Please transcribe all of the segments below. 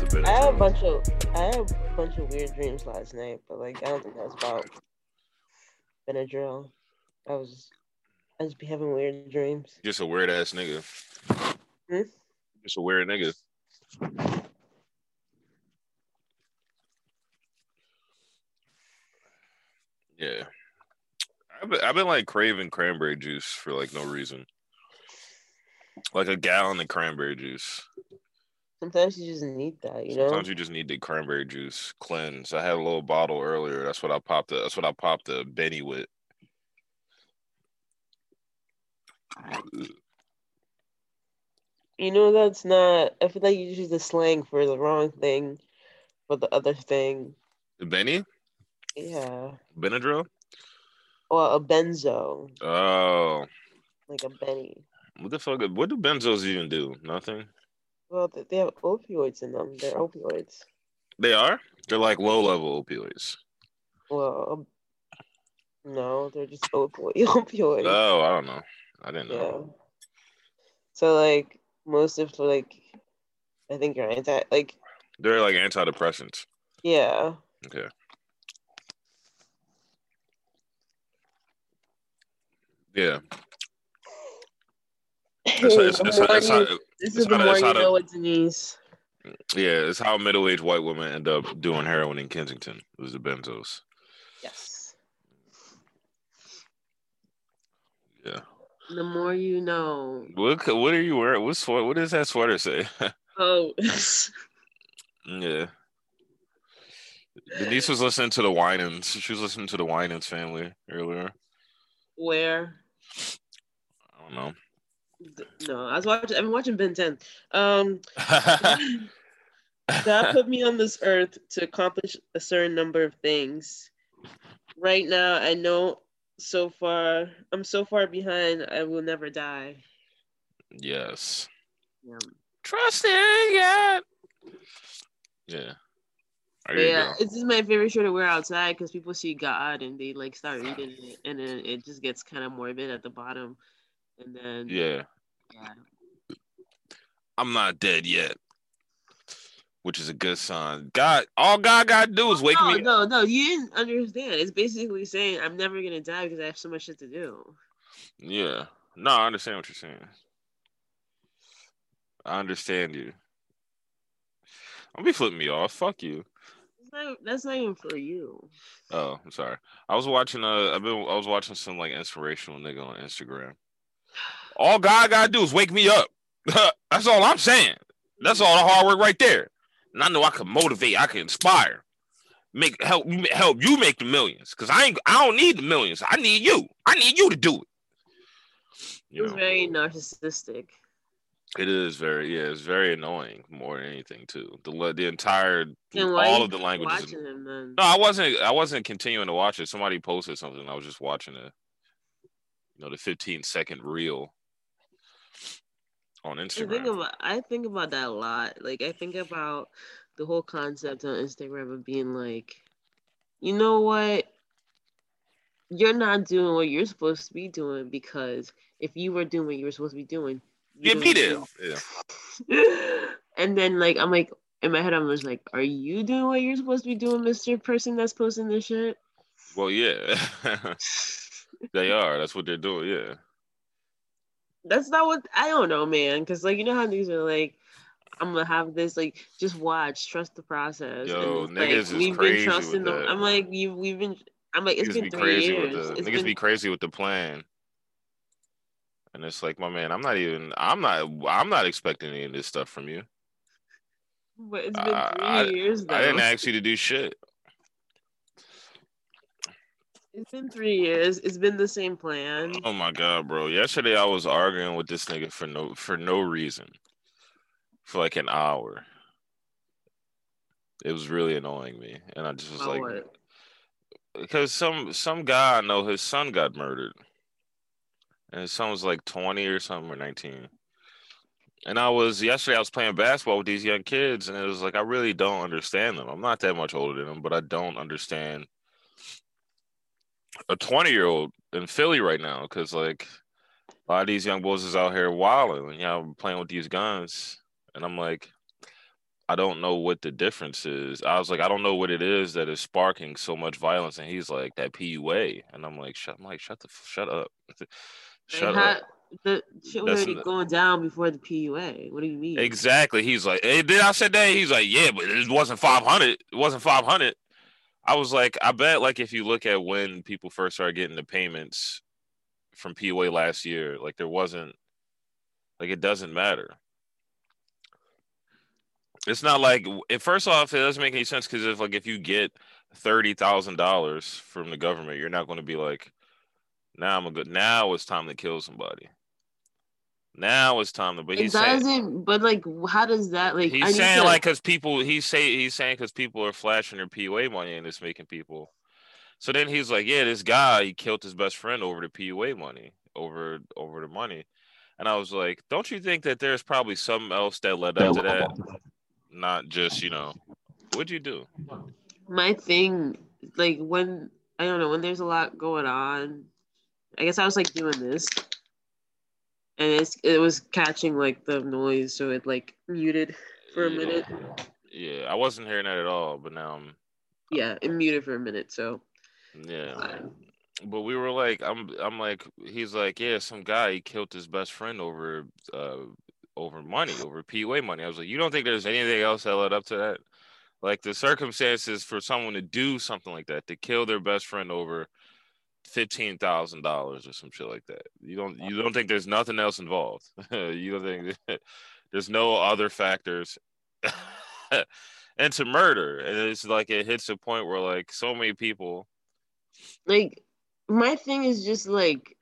was. That. I had a bunch of. I had a bunch of weird dreams last night, but like I don't think that's about Benadryl. I was I just be having weird dreams. Just a weird ass nigga. Hmm? Just a weird nigga. Yeah. I've been, I've been like craving cranberry juice for like no reason. Like a gallon of cranberry juice. Sometimes you just need that, you know. Sometimes you just need the cranberry juice cleanse. I had a little bottle earlier. That's what I popped. The, that's what I popped the Benny with. You know that's not. I feel like you use the slang for the wrong thing, for the other thing. Benny Yeah. Benadryl. Or a benzo, Oh, like a Benny. what the fuck? What do benzos even do? Nothing. Well, they have opioids in them. They're opioids. They are. They're like low level opioids. Well, um, no, they're just opioid opioids. Oh, I don't know. I didn't know. Yeah. So like most of like, I think you're anti like They're like antidepressants. yeah. Okay. Yeah. It's, it's, it's, more it's, you- how, this is the more you know it's Denise. yeah, it's how middle aged white women end up doing heroin in Kensington. It was the benzos. Yes. Yeah. The more you know. What what are you wearing? What sweater? What does that sweater say? Oh, yeah. Denise was listening to the Winans. She was listening to the Winans family earlier. where? I don't know. No, I was watching. I've been watching Ben 10. Um, God put me on this earth to accomplish a certain number of things. Right now, I know so far, I'm so far behind, I will never die. yes. Yeah. Trusting God. Yeah. There But you yeah, this is my favorite shirt to wear outside because people see God and they like start reading it, and then it just gets kind of morbid at the bottom, and then Yeah. yeah. I'm not dead yet. Which is a good sign. God, all God gotta do is wake no, me. no, no, you didn't understand. It's basically saying I'm never gonna die because I have so much shit to do. Yeah. No, I understand what you're saying. I understand you. I'll be flipping me off. Fuck you. That's not, that's not even for you. Oh, I'm sorry. I was watching uh I've been I was watching some like inspirational nigga on Instagram. All God gotta do is wake me up. That's all I'm saying. That's all the hard work right there. And I know I can motivate, I can inspire. Make help you help you make the millions. Cause I ain't I don't need the millions. I need you. I need you to do it. It You was know, very narcissistic. it is very yeah, it's very annoying more than anything too. The the entire all of the languages. him? No, I wasn't. I wasn't continuing to watch it. Somebody posted something. I was just watching it. You know, the 15 second reel on I think Instagram. about I think about that a lot. Like I think about the whole concept on Instagram of being like, you know what? You're not doing what you're supposed to be doing because if you were doing what you were supposed to be doing, Yeah, you be there. Yeah. and then like I'm like in my head I'm just like, are you doing what you're supposed to be doing, Mister Person that's posting this shit? Well, yeah, they are. That's what they're doing. Yeah. That's not what I don't know, man. Because like you know how niggas are like, I'm gonna have this like just watch, trust the process. Yo, it's niggas is we've crazy been trusting them. I'm like you, we've been. I'm like it's niggas been be three crazy years. with the It's niggas been, be crazy with the plan. And it's like, my man, I'm not even. I'm not. I'm not expecting any of this stuff from you. but it's been three I- years though. I didn't ask you to do shit. It's been three years. It's been the same plan. Oh my god, bro! Yesterday I was arguing with this nigga for no for no reason, for like an hour. It was really annoying me, and I just was About like, what? because some some guy I know his son got murdered, and his son was like 20 or something or 19. And I was yesterday. I was playing basketball with these young kids, and it was like I really don't understand them. I'm not that much older than them, but I don't understand a 20 year old in Philly right now because like a lot of these young boys is out here wilding and you know playing with these guns, and I'm like, I don't know what the difference is. I was like, I don't know what it is that is sparking so much violence, and he's like that PUA, and I'm like, shut, I'm like, shut the, shut up, shut up. The shit was That's already going down before the PUA. What do you mean? Exactly. He's like, hey, then I said that. He's like, yeah, but it wasn't 500. It wasn't 500. I was like, I bet, like, if you look at when people first started getting the payments from PUA last year, like, there wasn't, like, it doesn't matter. It's not like, it, first off, it doesn't make any sense because if, like, if you get $30,000 from the government, you're not going to be like, now I'm a good, now it's time to kill somebody. Now it's time to, but it he's saying, doesn't. But like, how does that like? I He's need saying to- like because people he's say he's saying because people are flashing their PUA money and it's making people. So then he's like, yeah, this guy he killed his best friend over the PUA money, over over the money, and I was like, don't you think that there's probably something else that led up to that, not just you know, what'd you do? my thing like when I don't know when there's a lot going on. I guess I was like doing this, and it's it was catching like the noise, so it like muted for a minute. Yeah, I wasn't hearing that at all, but now I'm Yeah, it muted for a minute. So yeah. But we were like, I'm, I'm like, he's like, yeah, some guy he killed his best friend over, uh, over money, over PUA money. I was like, you don't think there's anything else that led up to that? Like the circumstances for someone to do something like that, to kill their best friend over fifteen thousand dollars or some shit like that. You don't, you don't think there's nothing else involved? you don't think there's no other factors into murder? And it's like it hits a point where like so many people. like my thing is just like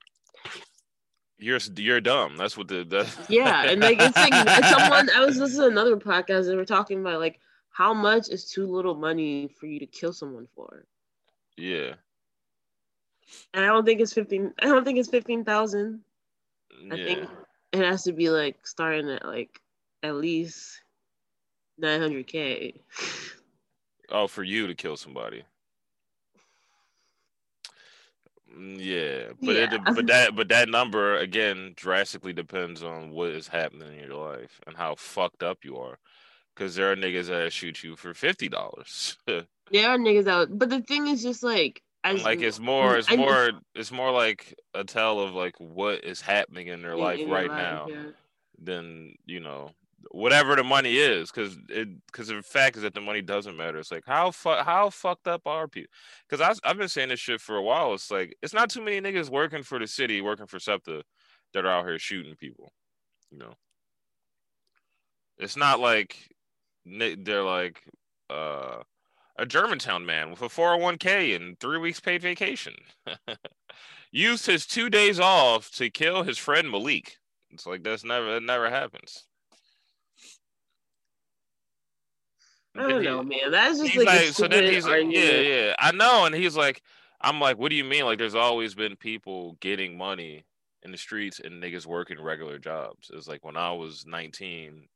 You're you're dumb. That's what the, the yeah, and like it's like someone I was listening to another podcast and we're talking about like how much is too little money for you to kill someone for. yeah And I don't think it's fifteen. I don't think it's fifteen thousand. I yeah think it has to be like starting at like at least nine hundred k. oh for you to kill somebody. Mm, Yeah, but it but that but that number again drastically depends on what is happening in your life and how fucked up you are. Because there are niggas that shoot you for fifty dollars. There are niggas out, but the thing is just like as like it's more it's more it's more like a tell of like what is happening in their in- life in right life, now. yeah. than you know whatever the money is because it because the fact is that the money doesn't matter it's like how fu- how fucked up are people because I've been saying this shit for a while it's like it's not too many niggas working for the city working for SEPTA that are out here shooting people you know it's not like they're like uh a Germantown man with a 401k and three weeks paid vacation used his two days off to kill his friend Malik it's like that's never that never happens. I don't know, man. That's just like, like, so then he's like, yeah, yeah, I know. And he's like, I'm like, what do you mean? Like, there's always been people getting money in the streets and niggas working regular jobs. It's like when I was 19,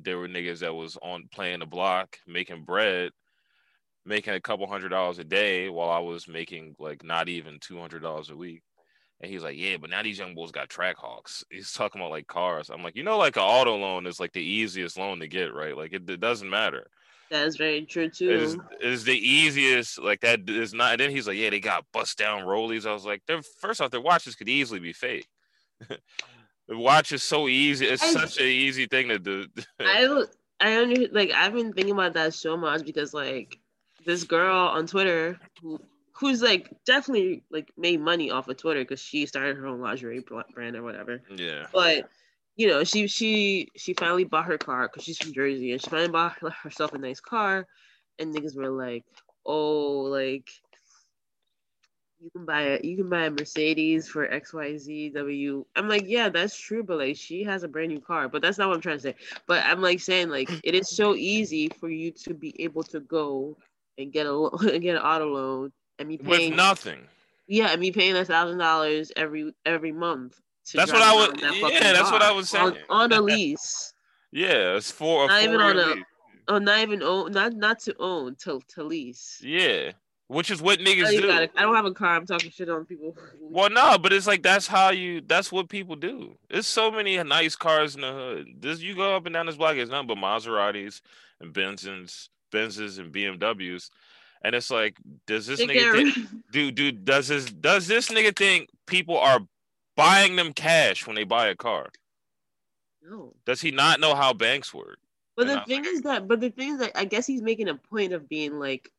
there were niggas that was on playing the block, making bread, making a couple hundred dollars a day while I was making like not even two hundred dollars a week. And he's like, yeah, but now these young boys got track hawks. He's talking about like cars. I'm like, you know, like an auto loan is like the easiest loan to get, right? Like it, it doesn't matter. That's very true too. It is, it is the easiest. Like that is not. And then he's like, yeah, they got bust down rollies. I was like, they're first off, their watches could easily be fake. the watch is so easy. It's I- such an easy thing to do. I I under like I've been thinking about that so much because like this girl on Twitter who who's like definitely like made money off of Twitter because she started her own lingerie brand or whatever. yeah. But you know, she she she finally bought her car because she's from Jersey and she finally bought herself a nice car, and niggas were like, oh, like you can buy a you can buy a Mercedes for X Y Z W. I'm like, yeah, that's true, but like she has a brand new car, but that's not what I'm trying to say. But I'm like saying like it is so easy for you to be able to go and get a get an auto loan and With paying nothing. Yeah, and be paying a thousand dollars every every month. to That's what I would- that yeah, that's what I was saying. on a lease. Yeah, it's for Not even on four-year a- lease. Oh, not even own, not not to own, to to lease. Yeah, which is what I niggas don't, even do. got a- I don't have a car. I'm talking shit on people. Well, no, but it's like that's how you. That's what people do. There's so many nice cars in the hood. This you go up and down this block, it's nothing but Maseratis and Benzes, Benzes and BMWs, and it's like, does this nigga think, do do does this does this nigga think people are buying them cash when they buy a car? no. Does he not know how banks work? But And the thing is that, but the thing is that I guess he's making a point of being like,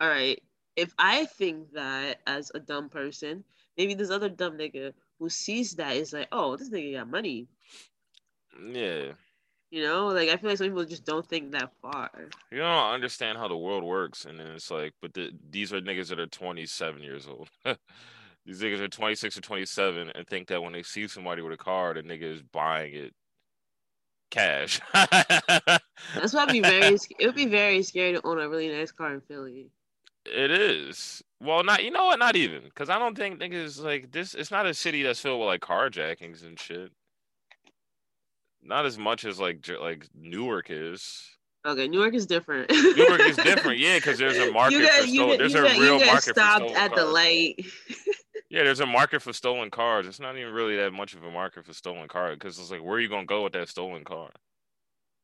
all right, if I think that as a dumb person, maybe this other dumb nigga who sees that is like, oh, this nigga got money. Yeah, You know, like I feel like some people just don't think that far. you don't understand how the world works, and then it's like, but the, these are niggas that are 27 years old. these niggas are 26 or 27 and think that when they see somebody with a car, the nigga is buying it cash. That's why I'd be very. It would be very scary to own a really nice car in Philly. It is. Well, not you know what? Not even because I don't think niggas like this. It's not a city that's filled with like carjackings and shit. Not as much as like like Newark is. Okay, Newark is different. Newark is different, yeah, because there's a market you for you stolen. There's you a real you market for stopped stolen at the light. Yeah, there's a market for stolen cars. It's not even really that much of a market for stolen car because it's like, where are you gonna go with that stolen car?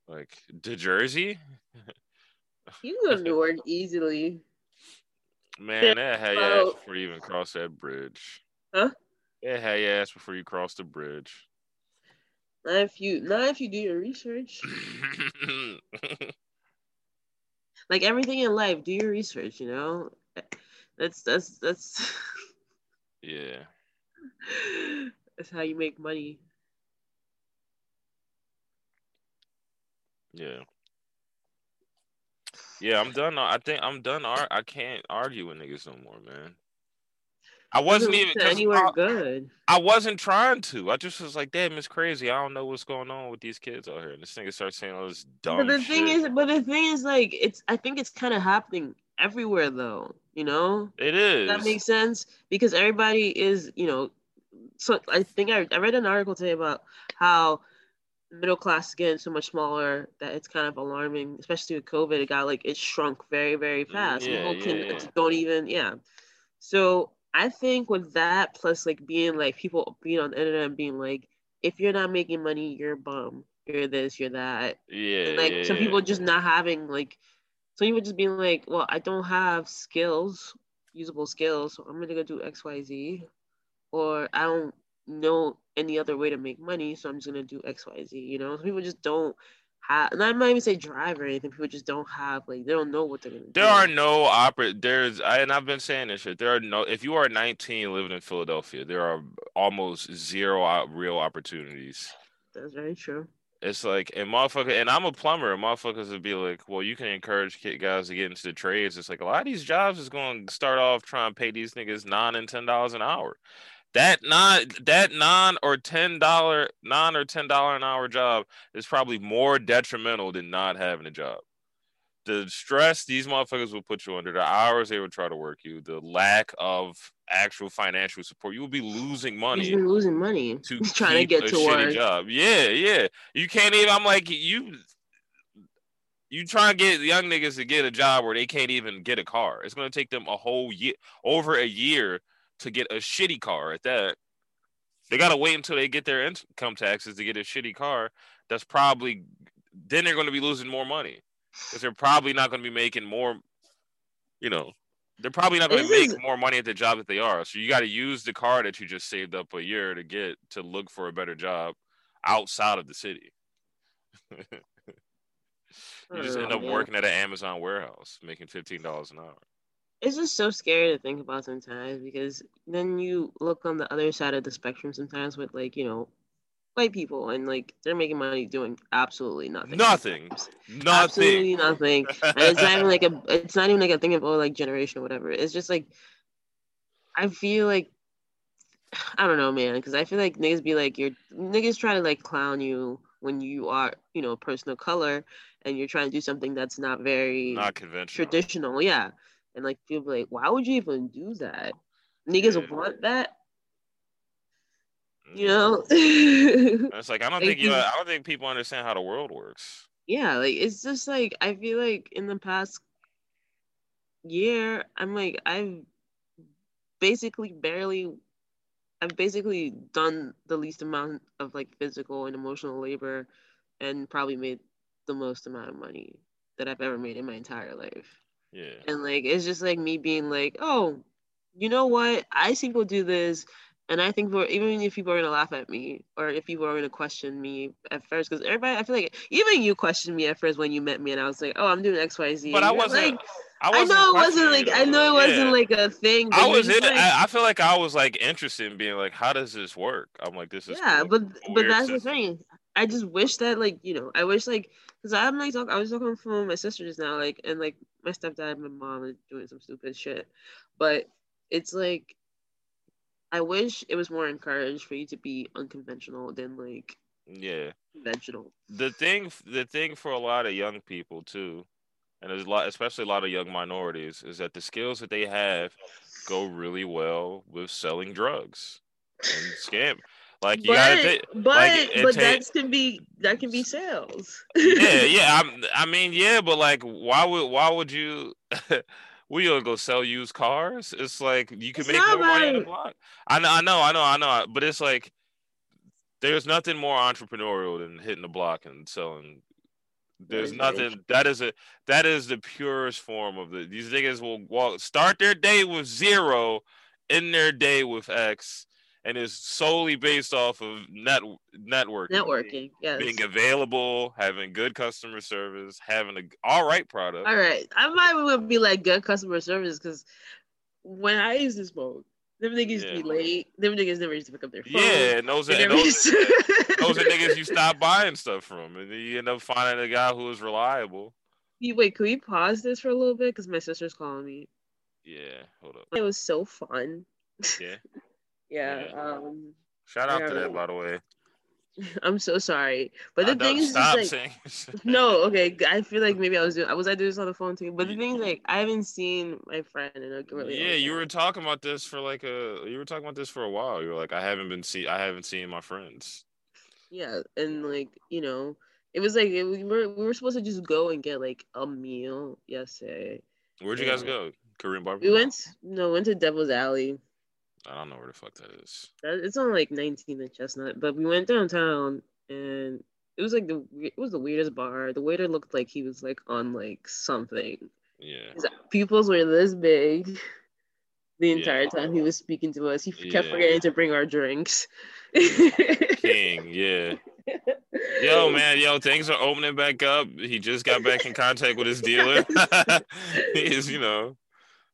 Like to Jersey? You can go to Newark easily. Man, oh. that had your ass before you even cross that bridge. Huh? That had your ass before you cross the bridge. Not if you, not if you do your research. Like everything in life, do your research. You know, that's that's that's yeah. that's how you make money. Yeah. Yeah, I'm done. I think I'm done. I can't argue with niggas no more, man. I wasn't even lead to 'cause anywhere I, good. I wasn't trying to. I just was like, damn, it's crazy. I don't know what's going on with these kids out here. And this nigga starts saying all this dumb But the shit. thing is, but the thing is, like, it's I think it's kind of happening everywhere, though. You know, it is. that makes sense because everybody is, you know. So I think I, I read an article today about how middle class is getting so much smaller that it's kind of alarming, especially with COVID. It got like it shrunk very very fast. Mm, yeah, People can yeah, yeah. don't even yeah. So I think with that plus like being like people being on the internet and being like, if you're not making money, you're a bum. You're this, you're that. yeah, And, like yeah, some yeah. people just not having like some people just being like, well, I don't have skills, usable skills, so I'm gonna go do X, Y, Z, or I don't know any other way to make money, so I'm just gonna do X, Y, Z. You know, some people just don't have. I might even say drive or anything. People just don't have like they don't know what they're gonna do. There are no opera. There's, I, and I've been saying this shit. There are no. If you are 19 living in Philadelphia, there are almost zero real opportunities. That's very true. It's like, and motherfucker, and I'm a plumber. And motherfuckers would be like, well, you can encourage kid guys to get into the trades. It's like a lot of these jobs is going to start off trying to pay these niggas nine and ten dollars an hour. That nine, that nine or ten dollar, nine or ten dollar an hour job is probably more detrimental than not having a job. The stress these motherfuckers will put you under, the hours they will try to work you, the lack of actual financial support, you will be losing money been losing money. to trying to get a to work. job. Yeah, yeah. You can't even. I'm like you. You try and get young niggas to get a job where they can't even get a car. It's gonna take them a whole year, over a year, to get a shitty car. At that, they gotta wait until they get their income taxes to get a shitty car. That's probably then they're gonna be losing more money because they're probably not gonna be making more. You know, they're probably not going to This make is- more money at the job that they are. So you got to use the car that you just saved up a year to get to look for a better job outside of the city. you just end up working at an Amazon warehouse making fifteen dollars an hour. It's just so scary to think about sometimes because then you look on the other side of the spectrum sometimes with like you know white people and like they're making money doing absolutely nothing Nothing. Nothing. absolutely nothing and it's not even like a it's not even like a thing of oh like generation or whatever it's just like i feel like i don't know man because i feel like niggas be like you're niggas try to like clown you when you are you know a person of color and you're trying to do something that's not very Not conventional. traditional, yeah. And like people be like, why would you even do that? Niggas Yeah. want that, you Mm. know. It's like I don't Like, think you. you- I don't think people understand how the world works. yeah, like it's just like I feel like in the past year, I'm like I've basically barely I've basically done the least amount of like physical and emotional labor and probably made the most amount of money that I've ever made in my entire life. Yeah. And like it's just like me being like, oh, you know what? I see people do this, and I think for even if people are gonna laugh at me or if people are gonna question me at first, because everybody, I feel like even you questioned me at first when you met me, and I was like, oh, I'm doing X, Y, Z. But I wasn't. Like, I, I wasn't know it wasn't like I know it wasn't Yeah. like a thing. I was. In, like- I, I feel like I was like interested in being like, how does this work? I'm like, this is yeah, cool. but but that's the thing. I just wish that like you know I wish like because I'm like talk, I was talking from my sister just now like and like my stepdad and my mom are doing some stupid shit, but it's like I wish it was more encouraged for you to be unconventional than like Yeah. conventional. the thing the thing for a lot of young people too and there's a lot especially a lot of young minorities is that the skills that they have go really well with selling drugs and scam like you but gotta but like, but that can be that can be sales. yeah yeah I'm, i mean yeah but like why would why would you we gonna go sell used cars? It's like you can It's make more money on the block. I know i know i know i know but it's like there's nothing more entrepreneurial than hitting the block and selling. There's nothing that is a that is the purest form of the these niggas will walk start their day with zero end their day with x and is solely based off of net networking Networking, yes. being available having good customer service having a all right product All right, I might would be like good customer service because when I used to smoke, them niggas used to Yeah. be late. Them niggas never used to pick up their phone. yeah and those never those, to- those are niggas you stop buying stuff from and you end up finding a guy who is reliable You- Wait, can we pause this for a little bit? Because my sister's calling me. yeah hold up It was so fun. yeah Yeah. Yeah. Um, shout out to that by the way I'm so sorry, but I the know- thing is, like, no, okay. I feel like maybe I was doing. I was I doing this on the phone too. But the thing is, like, I haven't seen my friend in a really. yeah, you time. were talking about this for like a you were talking about this for a while. You were like, I haven't been see I haven't seen my friends. Yeah, and like you know, it was like it, we were we were supposed to just go and get like a meal yesterday. Where'd you guys go? Korean barbecue? We went no went to Devil's Alley. I don't know where the fuck that is. It's on like 19th and Chestnut, but we went downtown and it was like the it was the weirdest bar. The waiter looked like he was like on like something. Yeah. His pupils were this big. The Yeah. entire time he was speaking to us, he f- kept forgetting to bring our drinks. King, yeah. Yo, man, yo, things are opening back up. He just got back in contact with his dealer. He's, you know,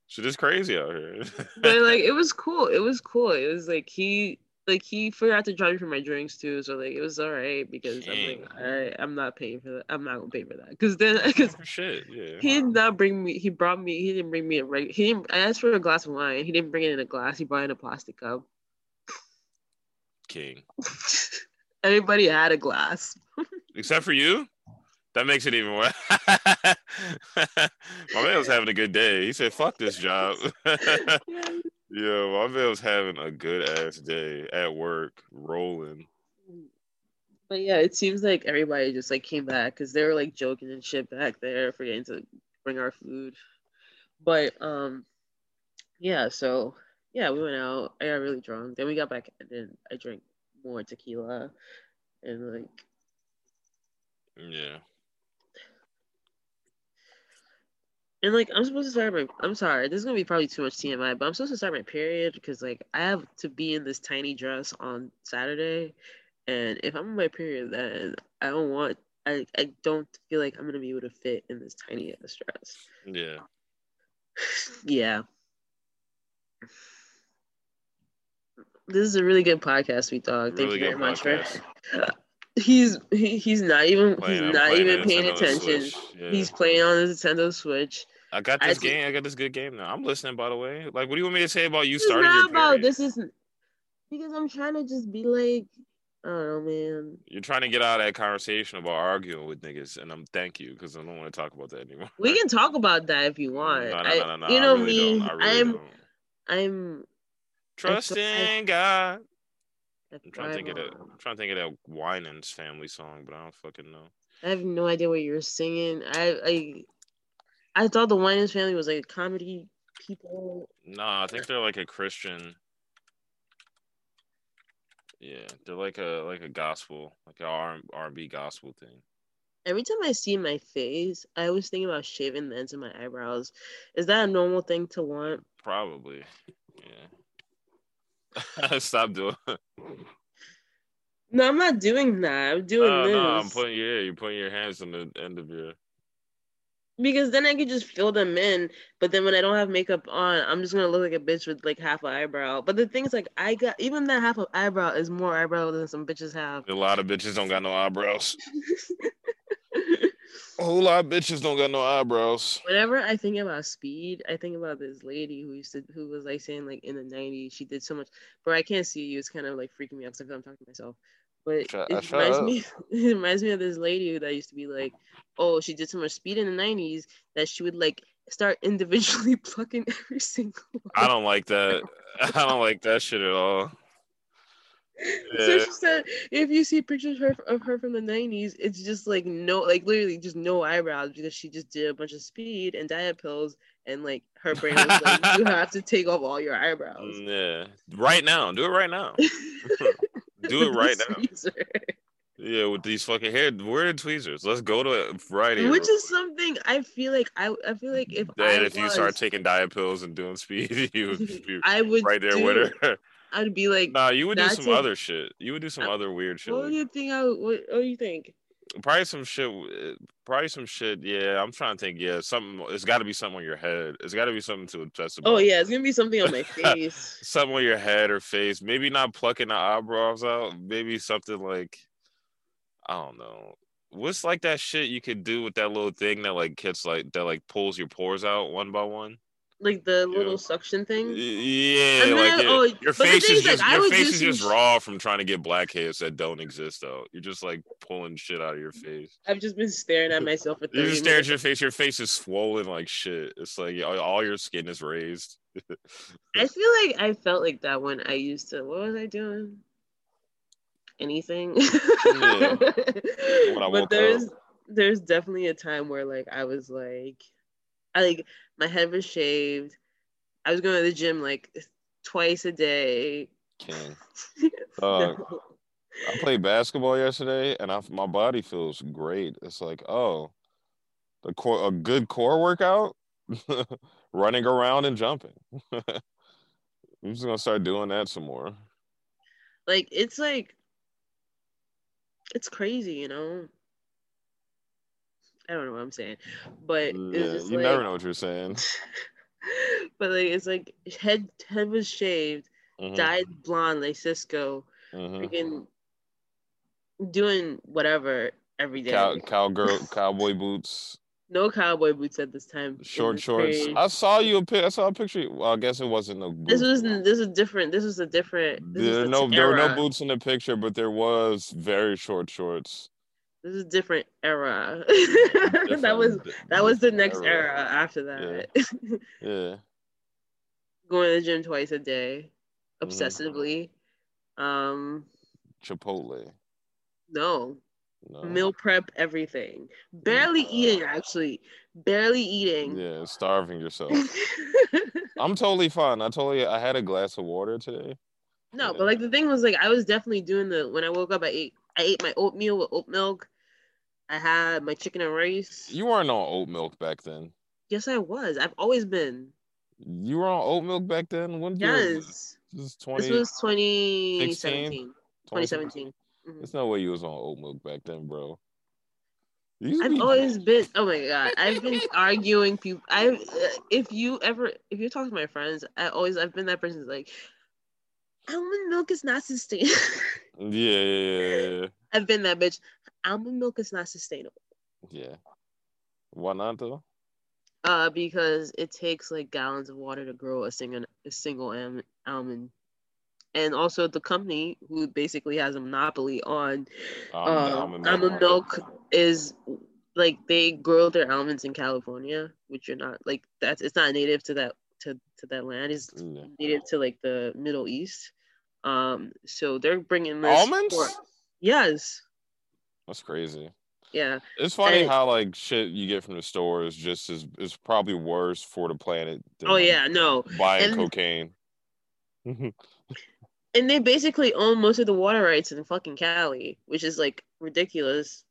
shit is crazy out here. but like it was cool. It was cool. It was like he like he forgot to charge me for my drinks too. So like it was all right because I'm like, all right, I'm not paying for that. I'm not gonna pay for that because then because shit, yeah. he did not bring me. He brought me. He didn't bring me a reg. He didn't. I asked for a glass of wine. He didn't bring it in a glass. He brought it in a plastic cup. King. Everybody had a glass. Except for you? That makes it even worse. My man was having a good day. He said, fuck this job. Yo, my man was having a good ass day at work, rolling. But yeah, it seems like everybody just like came back because they were like joking and shit back there, forgetting to bring our food. But um, yeah. So yeah, we went out. I got really drunk. Then we got back, and then I drank more tequila, and like Yeah. And like I'm supposed to start my. I'm sorry, this is gonna be probably too much TMI, but I'm supposed to start my period because like I have to be in this tiny dress on Saturday, and if I'm in my period, then I don't want. I, I don't feel like I'm gonna be able to fit in this tiny ass dress. Yeah. yeah. This is a really good podcast, sweet dog. Thank Really you very much for. He's he, he's not even Playing- he's not even paying Nintendo attention. Yeah. He's playing on the Nintendo Switch. I got this see- game. I got this good game now. I'm listening, by the way. Like, what do you want me to say about you is starting not your about period? this isn't because I'm trying to just be like I don't know, man. You're trying to get out of that conversation about arguing with niggas, and I'm thank you because I don't want to talk about that anymore. We can talk about that if you want. No, no, I, no, no, no. you I know really me. don't. I really I'm don't. I'm Trust thrive- God. I I'm trying to think of that. I'm trying to think of that Winans family song, but I don't fucking know. I have no idea what you're singing. I I I thought the Winans family was like comedy people. Nah, I think they're like a Christian. Yeah, they're like a like a gospel, like a R R B gospel thing. Every time I see my face, I always think about shaving the ends of my eyebrows. Is that a normal thing to want? Probably. Yeah. Stop doing. No, I'm not doing that. I'm doing Oh this no, I'm putting yeah, you're putting your hands on the end of your. Because then I could just fill them in. But then when I don't have makeup on, I'm just gonna look like a bitch with like half an eyebrow. But the thing is, like, I got even that half of eyebrow is more eyebrow than some bitches have. A lot of bitches don't got no eyebrows. A whole lot of bitches don't got no eyebrows. Whenever I think about speed, I think about this lady who used to who was like saying like in the '90s she did so much. but I can't see you. It's kind of like freaking me out because I'm talking to myself. But Shut- uh, it reminds me. It reminds me of this lady that used to be like, oh, she did so much speed in the '90s that she would like start individually plucking every single. One. I don't like that. I don't like that shit at all. So she said, if you see pictures of her, of her from the '90s, it's just like no, like literally just no eyebrows because she just did a bunch of speed and diet pills, and like her brain was like, you have to take off all your eyebrows. Yeah, right now. Do it right now. Do it right now. Yeah, with these fucking hair. Where are the tweezers? Let's go to Friday. Which is something I feel like I I feel like if I And if you start taking diet pills and doing speed, you would be I would right there do, with her. I'd be like, nah, you would do some it. other shit. You would do some Uh, other weird shit. what like- do you think? I would, what, what do you think? Probably some shit. uh, Probably some shit. Yeah, I'm trying to think. Yeah, something. It's got to be something on your head. It's got to be something to obsess about. Oh yeah, it's gonna be something on my face. something on your head or face. Maybe not plucking the eyebrows out. Maybe something like I don't know. What's like that shit you could do with that little thing that like gets like that like pulls your pores out one by one? Like the Yeah. little suction thing. Yeah, oh, like your, oh, your face is like, just your face is just raw from trying to get blackheads that don't exist though. You're just like pulling shit out of your face. I've just been staring at myself for You 30 just stare at your face. Your face is swollen like shit. It's like all your skin is raised. I feel like I felt like that when I used to. What was I doing? Anything. Woke but up. there's there's definitely a time where like I was like, I like my head was shaved. I was going to the gym like twice a day. King. Dog. No. I played basketball yesterday, and I, my body feels great. It's like, oh, the core, a good core workout, running around and jumping. I'm just gonna start doing that some more. Like it's like it's crazy, you know. I don't know what I'm saying, but Yeah, just you like, never know what you're saying. but like it's like head head was shaved, Mhm, dyed blonde like Sisqó, mhm. freaking doing whatever every day. Cow, cowgirl, cowboy boots, no cowboy boots at this time. short this shorts. period. I saw you a pic. I saw a picture. Well, I guess it wasn't no. This was this is different. This was a different. This There, was no, the there were no boots in the picture, but there was very short shorts. This is a different era. that was that was the next era. era after that. Yeah. Going to the gym twice a day, obsessively. Um, Chipotle. no, No. meal prep everything. Barely eating actually. Barely eating. Yeah, starving yourself. I'm totally fine. I totally I had a glass of water today. no, but like the thing was like I was definitely doing the when I woke up I ate I ate my oatmeal with oat milk. I had my chicken and rice. You weren't on oat milk back then. yes, I was. I've always been. You were on oat milk back then? When year was this? Yes. This is 20, This was 2017. 2017? 2017. Mhm. There's no way you was on oat milk back then, bro. I've be- always been. Oh my god! I've been arguing people. I if you ever if you talk to my friends, I always I've been that person who's like, almond milk is not sustainable. Yeah, yeah, yeah, yeah. I've been that bitch. Almond milk is not sustainable. Yeah. Why not though? Uh, because it takes like gallons of water to grow a single a single am- almond, and also the company who basically has a monopoly on Um, uh, almond almond milk is like they grow their almonds in California, which you're not like that's it's not native to that to to that land. It's Yeah. native to like the Middle East. Um, so they're bringing this Almonds? for- yes, That's crazy. yeah, It's funny And- how like shit you get from the store is just as is probably worse for the planet. Than, oh yeah, no, buying And- cocaine. and they basically own most of the water rights in fucking Cali, which is like ridiculous.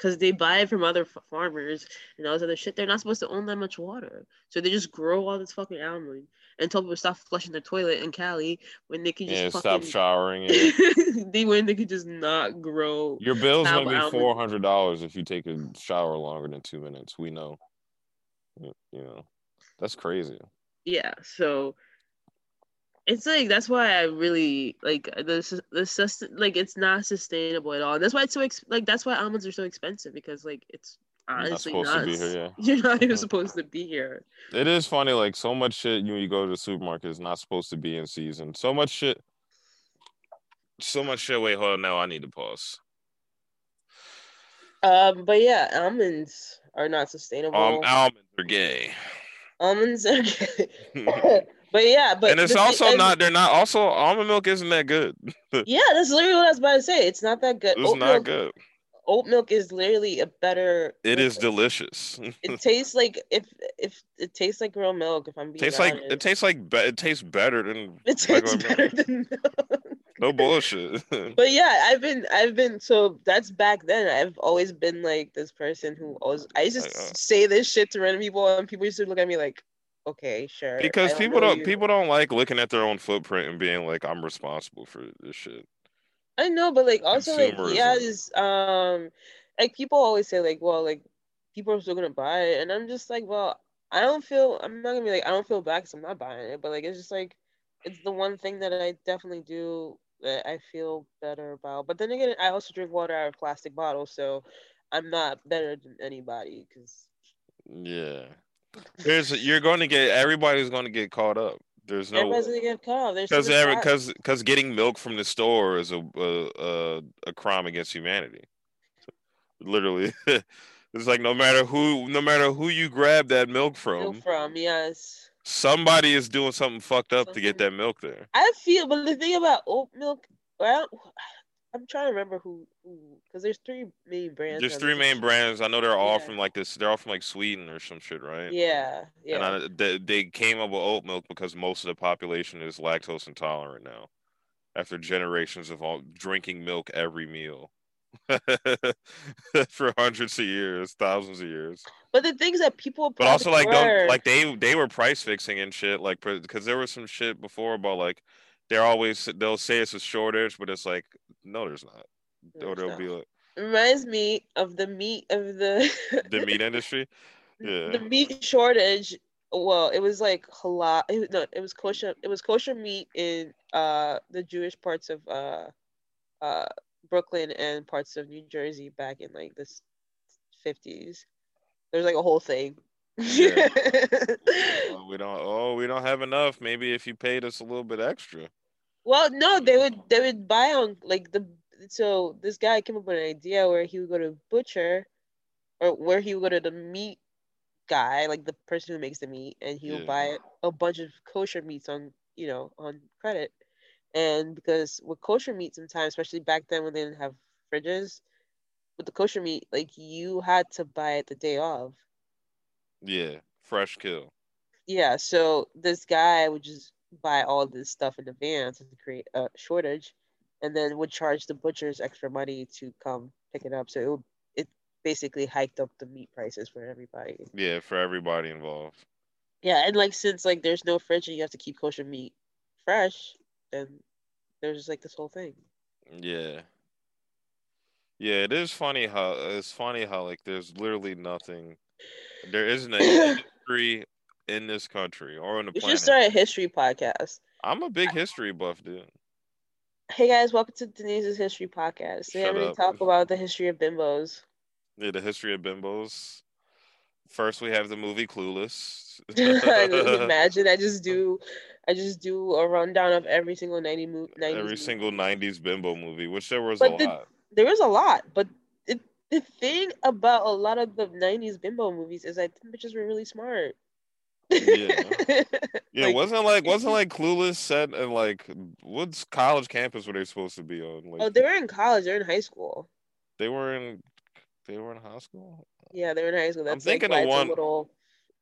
Because they buy it from other f- farmers and all this other shit. They're not supposed to own that much water. So they just grow all this fucking almond and tell people to stop flushing their toilet in Cali when they could just yeah, stop showering. Yeah. they when they could just not grow. Your bill's gonna be four hundred dollars if you take a shower longer than two minutes. We know. You know, that's crazy. Yeah, so it's like that's why I really like the the sus- like it's not sustainable at all. And that's why it's so ex- like that's why almonds are so expensive because like it's You're not honestly supposed not. be here. Yeah. You're not even supposed to be here. It is funny, like so much shit you you go to the supermarket is not supposed to be in season. So much shit. So much shit. Wait, hold on. No, I need to pause. Um, but yeah, almonds are not sustainable. Um, almonds are gay, almonds are good. but yeah, but and it's the also and- not. They're not. Also, almond milk isn't that good. Yeah, that's literally what I was about to say. It's not that good. It's oat not milk, good. Oat milk is literally a better. It is liquid. delicious. It tastes like if if it tastes like real milk. If I'm being tastes like it tastes like be- it tastes better than It regular tastes milk. better than milk. No bullshit. But yeah, I've been I've been so that's back then. I've always been like this person who always I used to Uh, uh. say this shit to random people and people used to look at me like, okay, sure. Because people don't you." people don't like looking at their own footprint and being like, I'm responsible for this shit. I know, but like also like yeah, is um like people always say like, well, like people are still gonna buy it, and I'm just like, well, I don't feel I'm not gonna be like I don't feel bad because I'm not buying it, but like it's just like it's the one thing that I definitely do that I feel better about. But then again, I also drink water out of plastic bottles, so I'm not better than anybody because Yeah. There's you're going to get everybody's going to get caught up. There's no everybody's gonna get caught. There's because because because getting milk from the store is a a, a, crime against humanity. Literally, it's like no matter who no matter who you grab that milk Milk from, from yes. somebody is doing something fucked up to get that milk there. I feel, but the thing about oat milk, well, I'm trying to remember who, because there's three main brands. There's three main brands. I know they're all Yeah. from like this. They're all from like Sweden or some shit, right? Yeah, yeah. And I, they, they came up with oat milk because most of the population is lactose intolerant now, after generations of all drinking milk every meal for hundreds of years, thousands of years. but the things that people, But also like don't like they they were price fixing and shit like because there was some shit before about like they're always they'll say it's a shortage, but it's like no, there's not. No, Or they'll not. be like reminds me of the meat of the the meat industry. Yeah. the meat shortage. Well, it was like halal. It, was- no, it was kosher. It was kosher meat in uh the Jewish parts of uh uh Brooklyn and parts of New Jersey back in like the fifties. There's like a whole thing. Yeah. We don't. Oh, we don't have enough. Maybe if you paid us a little bit extra. Well, no, they would they would buy on like the so this guy came up with an idea where he would go to butcher or where he would go to the meat guy, like the person who makes the meat, and he Yeah. would buy a bunch of kosher meats on you know on credit. And because with kosher meat sometimes, especially back then when they didn't have fridges, with the kosher meat, like you had to buy it the day of. Yeah, fresh kill. Yeah, so this guy would just buy all this stuff in advance and create a shortage, and then would charge the butchers extra money to come pick it up. So it would, it basically hiked up the meat prices for everybody. Yeah, for everybody involved. Yeah, and like since like there's no fridge and you have to keep kosher meat fresh, then there's just like this whole thing. Yeah. Yeah, it is funny how it's funny how like there's literally nothing. There isn't an industry in this country or on the We should start a history podcast. I'm a big uh, history buff, dude. Hey guys, welcome to Denise's history podcast. Today to talk about the history of bimbos. Yeah, the history of bimbos. First, we have the movie Clueless. Imagine I just do, I just do a rundown of every single 90 mo- 90s Every movie. single '90s bimbo movie, which there was But a the- lot. There was a lot, but it, the thing about a lot of the 90s bimbo movies is that think bitches were really smart. Yeah. Yeah, like, wasn't like wasn't like Clueless set in like what's college campus were they supposed to be on? Like oh, they were in college. They're in high school. they were in they were in high school. Yeah, they were in high school. I'm That's like thinking why of one- a little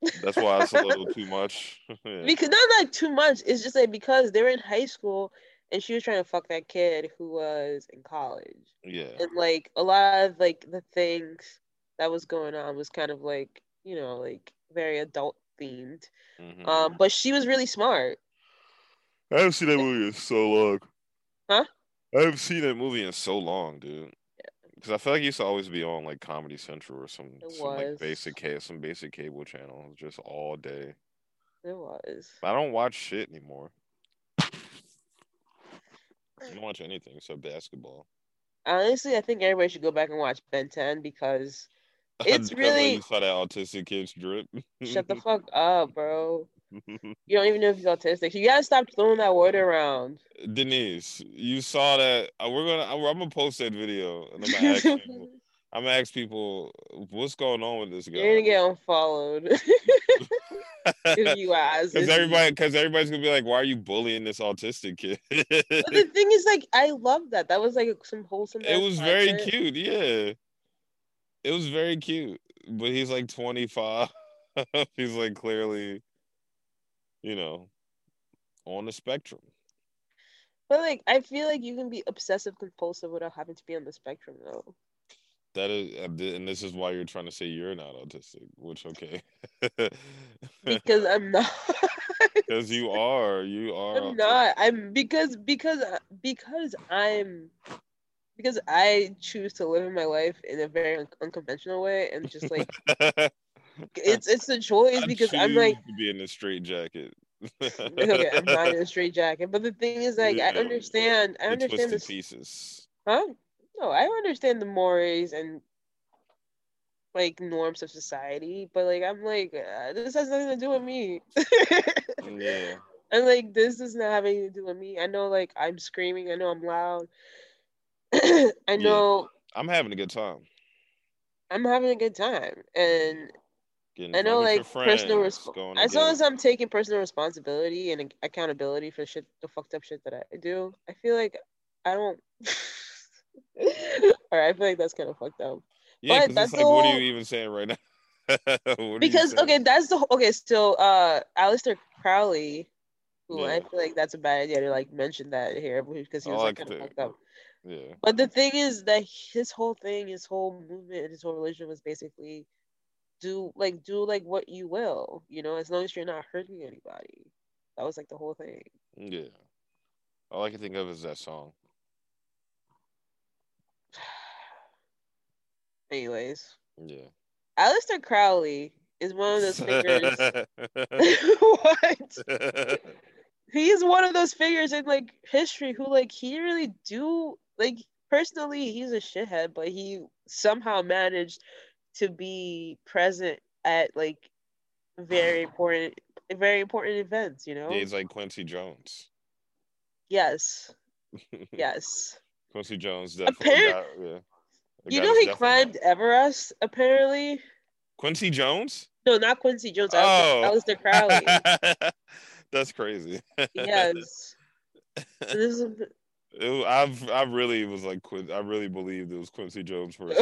That's why it's a little too much. Yeah. because not like too much. It's just like because they were in high school and she was trying to fuck that kid who was in college. yeah. And like a lot of like the things that was going on was kind of like, you know, like very adult themed. Mhm. Um, but she was really smart. I haven't seen that movie in so long. Huh? I haven't seen that movie in so long, dude. Because I feel like it used to always be on like Comedy Central or some, some like basic ca- some basic cable channel just all day. It was. I don't watch shit anymore. I don't watch anything except basketball. Honestly, I think everybody should go back and watch Ben 10 because It's really- you saw that autistic kid's drip. shut the fuck up, bro. You don't even know if he's autistic. You gotta stop throwing that word around. Denise, you saw that. uh, We're gonna. I'm gonna post that video, and I'm gonna ask people. I'm gonna ask people what's going on with this guy. You're gonna get unfollowed. if you ask. Because everybody, because everybody's gonna be like, "Why are you bullying this autistic kid?" But the thing is, like, I love that. That was like some wholesome. it was very cute. Yeah, it was very cute. But he's like 25. he's like clearly, you know, on the spectrum. But like, I feel like you can be obsessive compulsive without having to be on the spectrum, though. That is, uh, and this is why you're trying to say you're not autistic. Which okay, Because I'm not. because you are, you are. I'm not. I'm because because uh, because I'm because I choose to live my life in a very un- unconventional way, and just like it's it's a choice I because I'm like to be in a straight jacket. okay, I'm not in a straight jacket. But the thing is, like, I understand. I understand the pieces. Huh? No, I understand the mores and like norms of society, but like I'm like uh, this has nothing to do with me. Yeah. And like this does not have anything to do with me. I know like I'm screaming. I know I'm loud. I know I'm having a good time. I'm having a good time, and Getting I know drunk with your like personal friends, resp- going to as long as I'm taking personal responsibility and accountability for shit, the fucked up shit that I do, I feel like I don't. All right, I feel like that's kind of fucked up. yeah, but that's like, the what are you even saying right now? What are you because okay that's the okay so uh Aleister Crowley who I feel like that's a bad idea to like mention that here because he was like like kind of fucked up yeah, but the thing is that his whole thing his whole movement and his whole religion was basically do like do like what you will you know as long as you're not hurting anybody that was like the whole thing yeah. All I can think of is that song. anyways Yeah. Aleister Crowley is one of those figures what he is one of those figures in like history who like he didn't really do like personally he's a shithead but he somehow managed to be present at like very important very important events you know yeah, he's like Quincy Jones. yes yes Quincy Jones definitely. Appar- got, yeah. you know he climbed everest apparently Quincy Jones. no not quincy jones Oh. Aleister Crowley That's crazy. yes this is It- I've I really was like Quin- I really believed it was Quincy Jones for.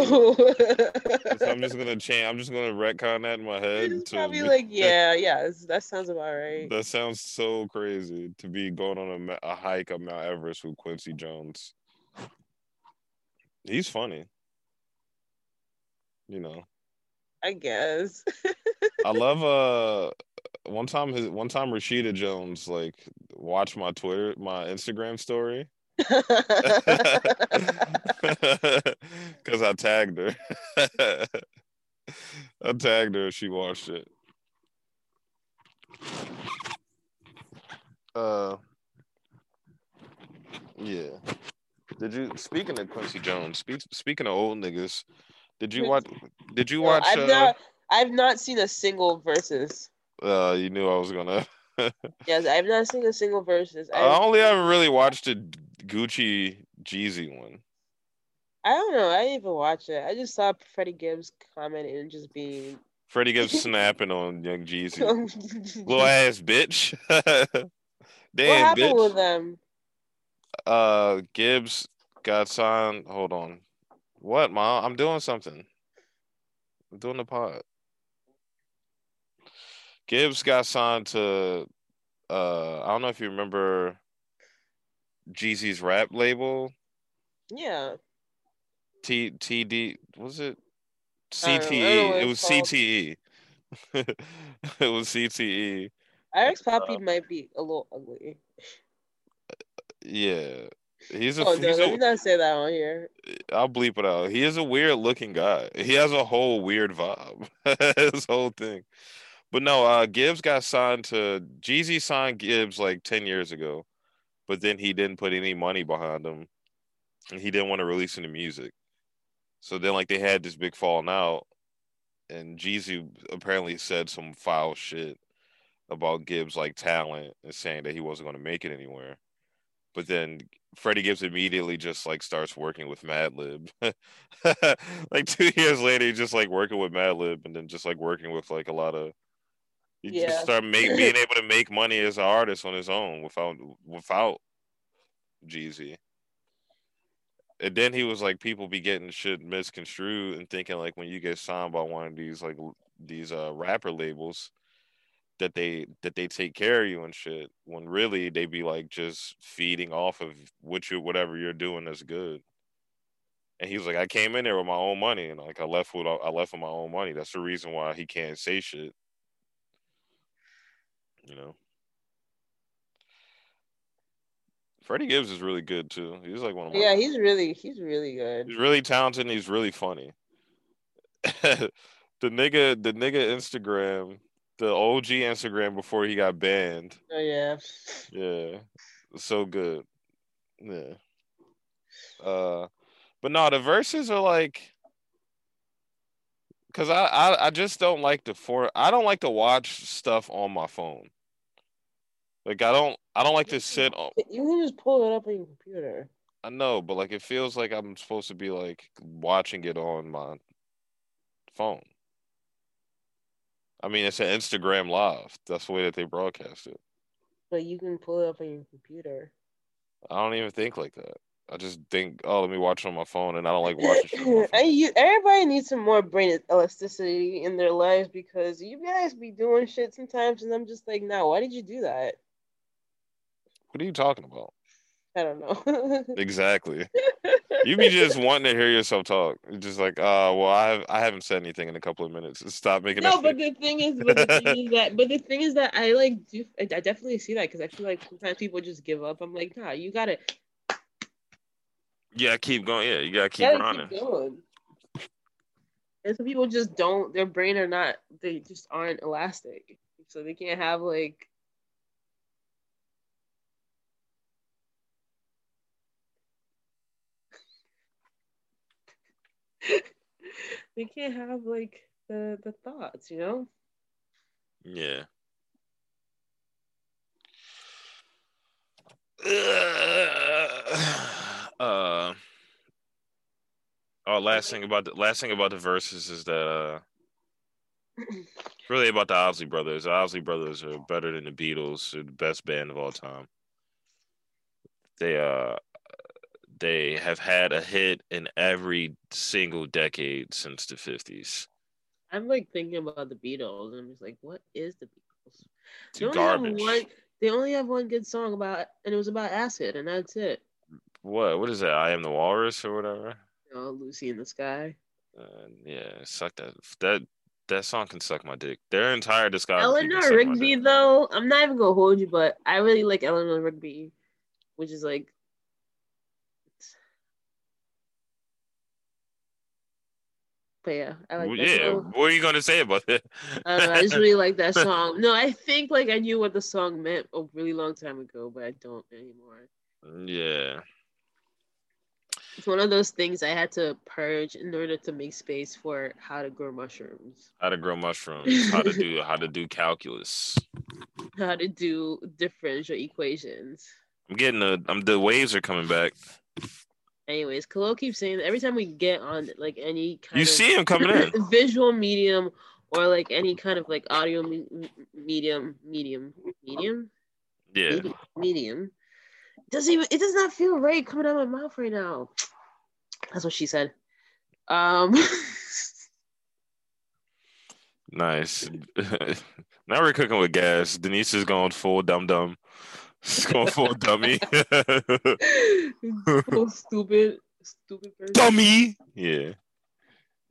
So I'm just gonna change. I'm just gonna retcon that in my head. It's to probably be- like, yeah, yeah, that sounds about right. That sounds so crazy to be going on a, a hike up Mount Everest with Quincy Jones. He's funny. You know, I guess. I love uh one time his one time Rashida Jones like watched my Twitter my Instagram story because I tagged her. I tagged her. She watched it. Uh, yeah. Did you? Speaking of Quincy Jones, speak, speaking of old niggas, did you watch? Did you watch? I've uh, not I've not seen a single Verzuz. uh, you knew I was gonna. Yes, I've not seen a single Verzuz. I, I only ever really watched a Gucci Jeezy one. I don't know. I didn't even watch it. I just saw Freddie Gibbs comment and just being Freddie Gibbs snapping on Young Jeezy. Little ass bitch. what Damn, happened bitch. with them? Uh, Gibbs got signed. Hold on. What, mom? I'm doing something. I'm doing the pod. Gibbs got signed to. Uh, I don't know if you remember Jeezy's rap label. Yeah. T T D was it I don't know. I don't know CTE? It was called. CTE. it was CTE. Alex Uh, Poppy might be a little ugly. Yeah, he's a. Oh no, he's let me not say that on here. I'll bleep it out. He is a weird looking guy. He has a whole weird vibe. His whole thing. But no, uh Gibbs got signed to Jeezy signed Gibbs like 10 years ago, but then he didn't put any money behind him. And he didn't want to release any music. So then like they had this big falling out and Jeezy apparently said some foul shit about Gibbs like talent and saying that he wasn't going to make it anywhere. But then Freddie Gibbs immediately just like starts working with Madlib. like two years later, just like working with Madlib and then just like working with like a lot of he Yeah. just start make, being able to make money as an artist on his own without without Jeezy. And then he was like, people be getting shit misconstrued and thinking like when you get signed by one of these like these uh rapper labels that they that they take care of you and shit when really they be like just feeding off of what you whatever you're doing that's good. And he was like, I came in there with my own money and like I left with I left with my own money. That's the reason why he can't say shit. You know. Freddie Gibbs is really good too. He's like one of my Yeah, he's really he's really good. He's really talented and he's really funny. the nigga, the nigga Instagram, the OG Instagram before he got banned. Oh yeah. Yeah. So good. Yeah. Uh but no, the verses are like cause I, I I just don't like to for I don't like to watch stuff on my phone. Like I don't I don't like to sit on You can just pull it up on your computer. I know, but like it feels like I'm supposed to be like watching it on my phone. I mean, it's an Instagram live. That's the way that they broadcast it. But you can pull it up on your computer. I don't even think like that. I just think, oh, let me watch it on my phone, and I don't like watching shit on my I, phone. you, everybody needs some more brain elasticity in their lives because you guys be doing shit sometimes, and I'm just like, no, why did you do that? What are you talking about? I don't know. Exactly. You be just wanting to hear yourself talk. It's just like, uh, well, I have I haven't said anything in a couple of minutes. Stop making no, but the thing is, but the thing is that, but the thing is that I like do, I, definitely see that because I feel like sometimes people just give up. I'm like, nah, you gotta, Yeah, keep going. Yeah, you gotta keep gotta running. keep going. And some people just don't. Their brain are not. They just aren't elastic, so they can't have like. they can't have like the the thoughts, you know. Yeah. Uh, oh, last thing about the last thing about the verses is that uh, really about the Isley brothers. The Isley brothers are better than the Beatles. They're the best band of all time. They uh, they have had a hit in every single decade since the fifties. I'm like thinking about the Beatles, and I'm just like, what is the Beatles? It's They only have garbage. one. They only have one good song about, and it was about acid, and that's it. What? What is that? I am the Walrus or whatever. You know, Lucy in the Sky. Uh, yeah, suck that. That that song can suck my dick. Their entire discography. Eleanor Rigby, though, I'm not even gonna hold you, but I really like Eleanor Rigby, which is like. I like yeah, what are you gonna say about it? I don't know. I just really like that song. No, I think like I knew what the song meant a really long time ago, but I don't anymore. Mm, yeah, It's one of those things I had to purge in order to make space for how to grow mushrooms, how to grow mushrooms, how to do how to do calculus. how to do differential equations. I'm getting the I'm the waves are coming back. Anyways, Khalil keeps saying that every time we get on like any kind You of see him coming in. visual medium or like any kind of like audio me- me- medium, medium, medium, Yeah. Medi- medium. It doesn't even. It does not feel right coming out of my mouth right now. That's what she said. Um. Nice. now we're cooking with gas. Denise is going full dum dum. Going full dummy. so stupid, stupid person. dummy. Yeah.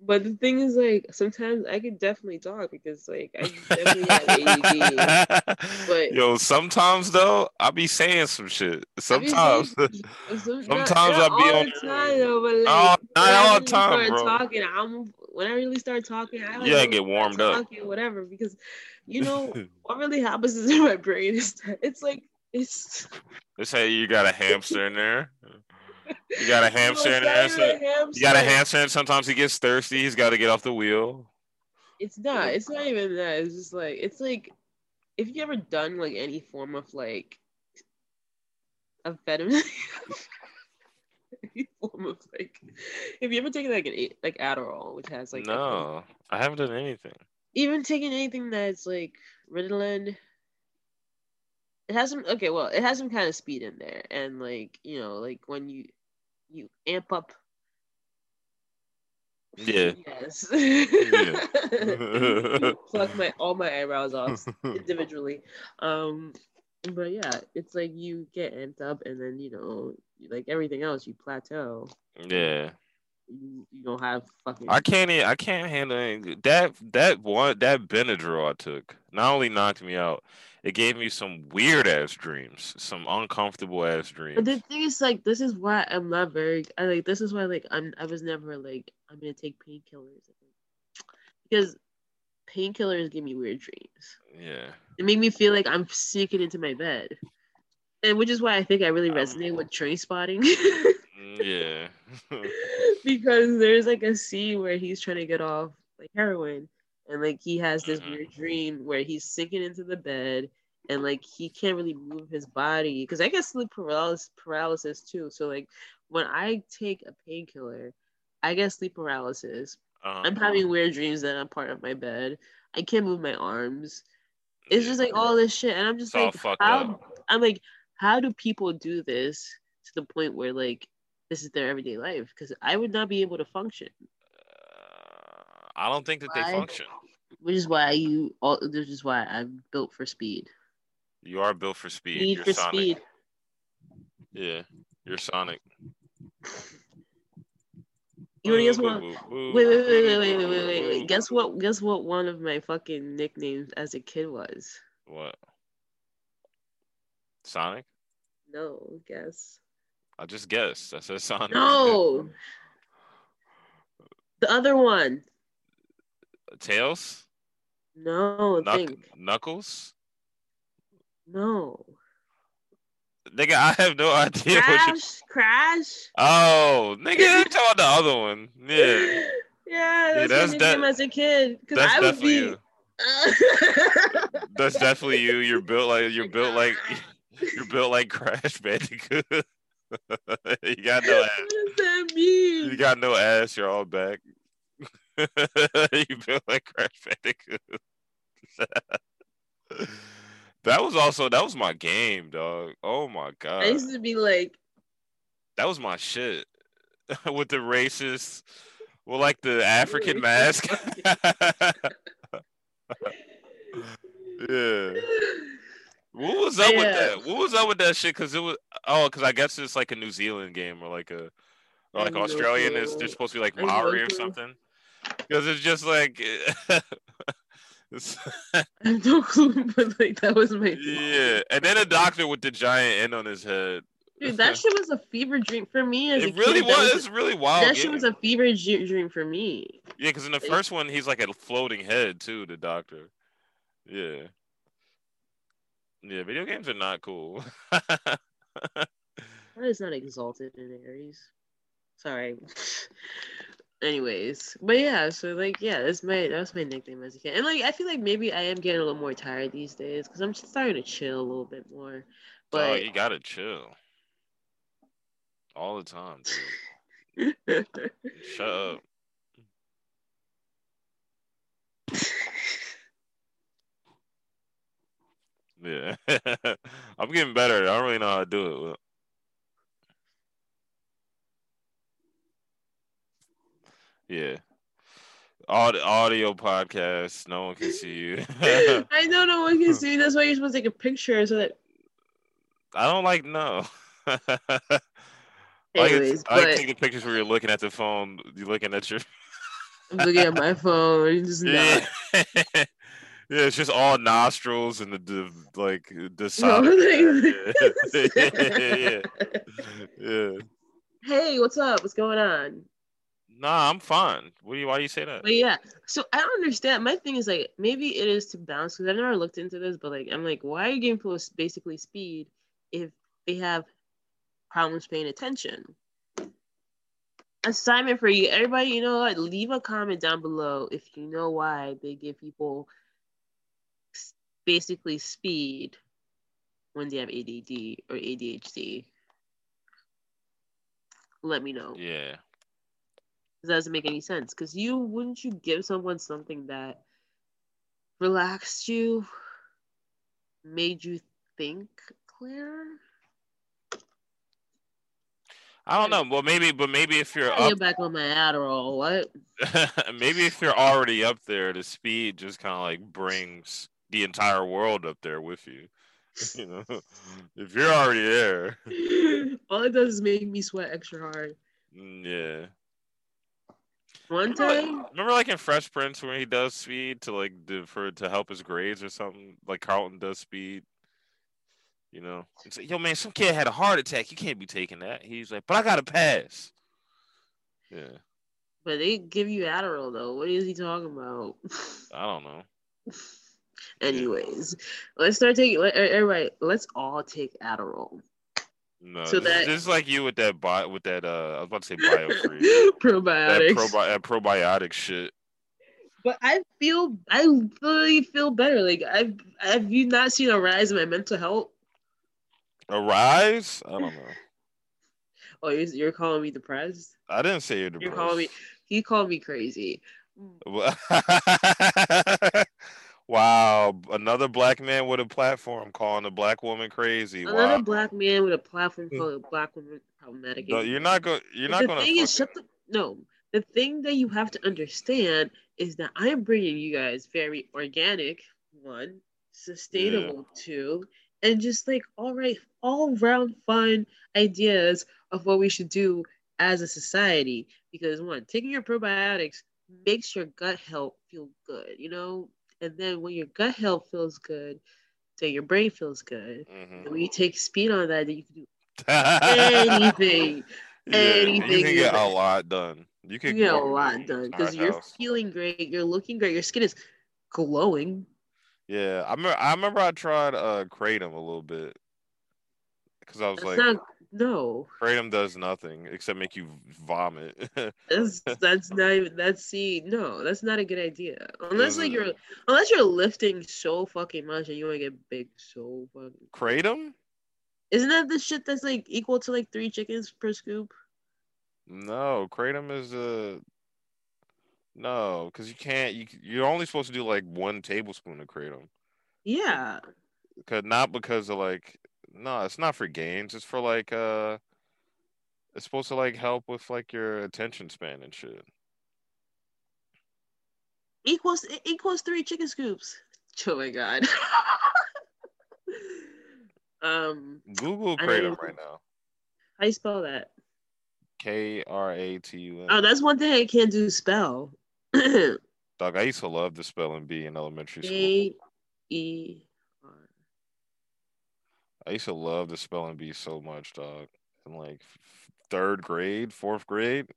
But the thing is, like, sometimes I could definitely talk because, like, I definitely have ADD. but- Yo, sometimes though, I be saying some shit. Sometimes. Sometimes not I be all on- the time, though, but like, not all the time, start bro. Talking, I'm when I really start talking, I don't Yeah, really get warmed up. talking, whatever. Because you know what really happens is in my brain is that it's like it's Let's say you got a hamster in there. You got a hamster in there. So you got a hamster. and sometimes he gets thirsty. He's got to get off the wheel. It's not. It's not even that. It's just like it's like if you ever done like any form of like amphetamine, any form of like, if you ever taken like an like Adderall, which has like no, I haven't done anything. even taking anything that's like Ritalin, it has some okay. Well, it has some kind of speed in there, and like you know, like when you you amp up. Yeah. Yes. Yeah. Pluck my all my eyebrows off individually. Um, but yeah, it's like you get amped up, and then you know, like everything else, you plateau. yeah. You, you don't have fucking. I can't. I can't handle it. that. That one. That Benadryl I took not only knocked me out, it gave me some weird ass dreams, some uncomfortable ass dreams. But the thing is, like, this is why I'm not very. I like. This is why, like, I'm. I was never like, I'm gonna take painkillers, because painkillers give me weird dreams. yeah. It made me feel like I'm sneaking into my bed, and which is why I think I really Um, resonate with Trainspotting. Mm, Yeah. because there's like a scene where he's trying to get off like heroin and like he has this Mhm. weird dream where he's sinking into the bed and like he can't really move his body because I get sleep paralysis paralysis too. So like when I take a painkiller, I get sleep paralysis. Uh, I'm having weird dreams that I'm part of my bed. I can't move my arms. It's just like all this shit, and I'm just It's like, how? up. I'm like, how do people do this to the point where like this is their everyday life? Because I would not be able to function. Uh, I don't think that they function. Which is why you all. This is why I'm built for speed. You are built for speed. Need You're for Sonic. speed. Yeah. You're Sonic. You to guess what? boo, Wait, wait, wait, wait, wait, wait, wait, wait. Guess what? Guess what? One of my fucking nicknames as a kid was. What? Sonic? No, guess. I just guessed. I said Sonic. No. The other one. Tails? No, Knuck- think. Knuckles? No. Nigga, I have no idea what you Crash. Crash. Oh, nigga, you talking about the other one. Yeah. Yeah, that's, that's my de- as a kid. That's I would definitely be. you. That's definitely you. You're built like you're built like you're built like Crash Bandicoot. you got no ass. what does that mean? You got no ass. You're all back. You built like Crash Bandicoot. that was also that was my game, dog. Oh my god, I used to be like, that was my shit with the racist, well, like the African mask. yeah. What was up with that? What was up with that shit? Because it was oh, because I guess it's like a New Zealand game or like a or like Australian is they're supposed to be like Maori or something. Because it's just like I have no clue, but like that was my yeah, and then a doctor with the giant end on his head. dude. That shit was a fever dream for me as a It really kid. was. It's really wild. that shit was a fever dream for me. Yeah, because in the first one he's like a floating head too. The doctor. Yeah. Yeah, video games are not cool. That is not exalted in Aries. Sorry anyways but yeah so like yeah that's my that's my nickname as a kid and like i feel like maybe i am getting a little more tired these days because i'm just starting to chill a little bit more oh, but oh, you gotta chill. All the time shut up. Yeah. I'm getting better. I don't really know how to do it Yeah, Aud- audio podcast. No one can see you. I know no one can see. you. That's why you're supposed to take a picture so that. I don't like no. I like, Anyways, I like but taking pictures where you're looking at the phone. You're looking at your. I'm looking at my phone. Just yeah. yeah, it's just all nostrils and the, the like the No, sonic. like- yeah. yeah. hey, what's up? What's going on? Nah, I'm fine. What do you? Why do you say that? But yeah, so I don't understand. My thing is like maybe it is to balance because I've never looked into this, but like I'm like, why are you giving people basically speed if they have problems paying attention? Assignment for you, everybody. You know what? Leave a comment down below if you know why they give people basically speed when they have ADD or ADHD. Let me know. Yeah. Doesn't make any sense because you wouldn't you give someone something that relaxed you, made you think clear? I don't know. Well, maybe, but maybe if you're up, back on my Adderall. What? maybe if you're already up there, the speed just kind of like brings the entire world up there with you. You know, if you're already there, All it does is make me sweat extra hard. mm, yeah. One Remember, time, remember, like in Fresh Prince when he does speed to like for to help his grades or something. Like Carlton does speed. You know, it's like, yo, man, some kid had a heart attack. You can't be taking that. He's like, but I got to pass. Yeah, but they give you Adderall though. What is he talking about? I don't know. Anyways, let's start taking. let- Everybody, let's all take Adderall. No, So this, that- this is like you with that bi- with that uh I was about to say that, Probiotics. probi- that probiotic shit. But I feel I literally feel better. Like I've have you not seen a rise in my mental health? Arise? I don't know. Oh, you're, you're calling me depressed? I didn't say you're depressed. You're calling me. He called me crazy. wow, another black man with a platform calling a black woman crazy. Another Wow. black man with a platform mm. called a black woman problematic. No, you're not going. You're not going. the thing is, shut the no. The thing that you have to understand is that I am bringing you guys very organic, one, sustainable, two, and just like all right, all round fun ideas of what we should do as a society. Because one, taking your probiotics makes your gut health feel good, you know, and then when your gut health feels good, then your brain feels good. And when you take speed on that, then you can do anything. Yeah, anything You can get a lot done. You You can get a lot done because you're feeling great, you're looking great, your skin is glowing. Yeah, I remember. I remember I tried uh kratom a little bit because I was That's like, not no. kratom does nothing except make you vomit. That's that's not even that's see no, that's not a good idea. Unless like you're unless you're lifting so fucking much and you want to get big so fucking. kratom? Isn't that the shit that's like equal to like three chickens per scoop? No, kratom is a no, because you can't. You you're only supposed to do like one tablespoon of kratom. Yeah, Cause not because of like no, it's not for games. It's for like uh, it's supposed to like help with like your attention span and shit. equals equals three chicken scoops. Oh my god. um, Google kratom right now. how you spell that? K R A T U N. Oh, that's one thing I can't do spell. Dog, I used to love the spelling bee in elementary school. E R. I used to love the spelling bee so much, dog. In like third grade, fourth grade.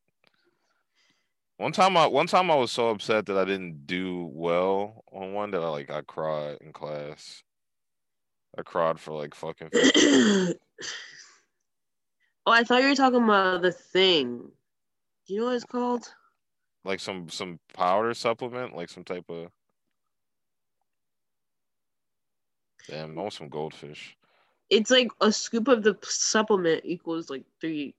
One time, I one time I was so upset that I didn't do well on one that I like I cried in class. I cried for like fucking. oh, I thought you were talking about the thing. Do you know what it's called? like some some powder supplement, like some type of. Damn, I want some goldfish. It's like a scoop of the supplement equals like three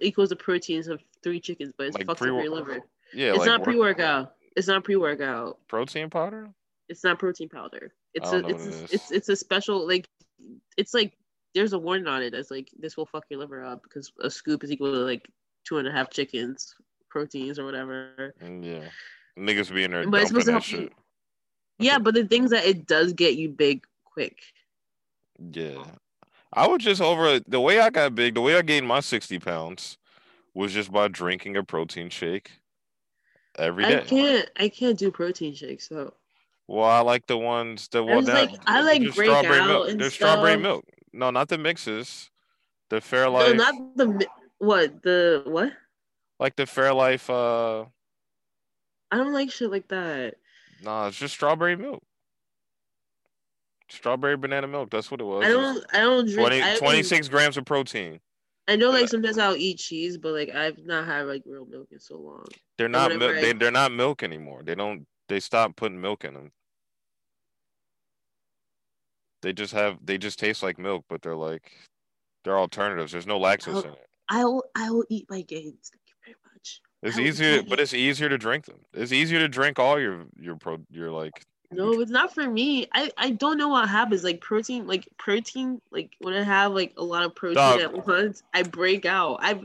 equals the proteins of three chickens, but it's Like fucked up your liver. Yeah, it's like not pre workout. It's not pre workout. protein powder. It's not protein powder. It's a it's what a, it is. it's it's a special like it's like there's a warning on it that's like this will fuck your liver up because a scoop is equal to like two and a half chickens proteins or whatever. Mm, Yeah, niggas be in there But it's supposed to help you. Yeah, but the things that it does get you big quick. Yeah, I would just over the way I got big, the way I gained my sixty pounds was just by drinking a protein shake every day. I can't I can't do protein shakes so Well, I like the ones that well, was that, like- I like Breakout strawberry milk. and There's strawberry milk. No, not the mixes. The Fairlife, no, not the what the what like the Fairlife. Uh, I don't like shit like that. nah, it's just strawberry milk. Strawberry banana milk. That's what it was. I don't I don't drink 20, I 26 grams of protein. I know like sometimes I'll eat cheese, but like I've not had like real milk in so long. They're not milk. They, they're not milk anymore. They don't. They stopped putting milk in them. They just have. They just taste like milk, but they're like, they're alternatives. There's no lactose Oh. in it. I will I will eat my gains. Thank you very much. It's easier, but it's easier to drink them. It's easier to drink all your your pro your like. No, it's not for me. I I don't know what happens. Like protein, like protein, like when I have like a lot of protein Dog. at once, I break out. I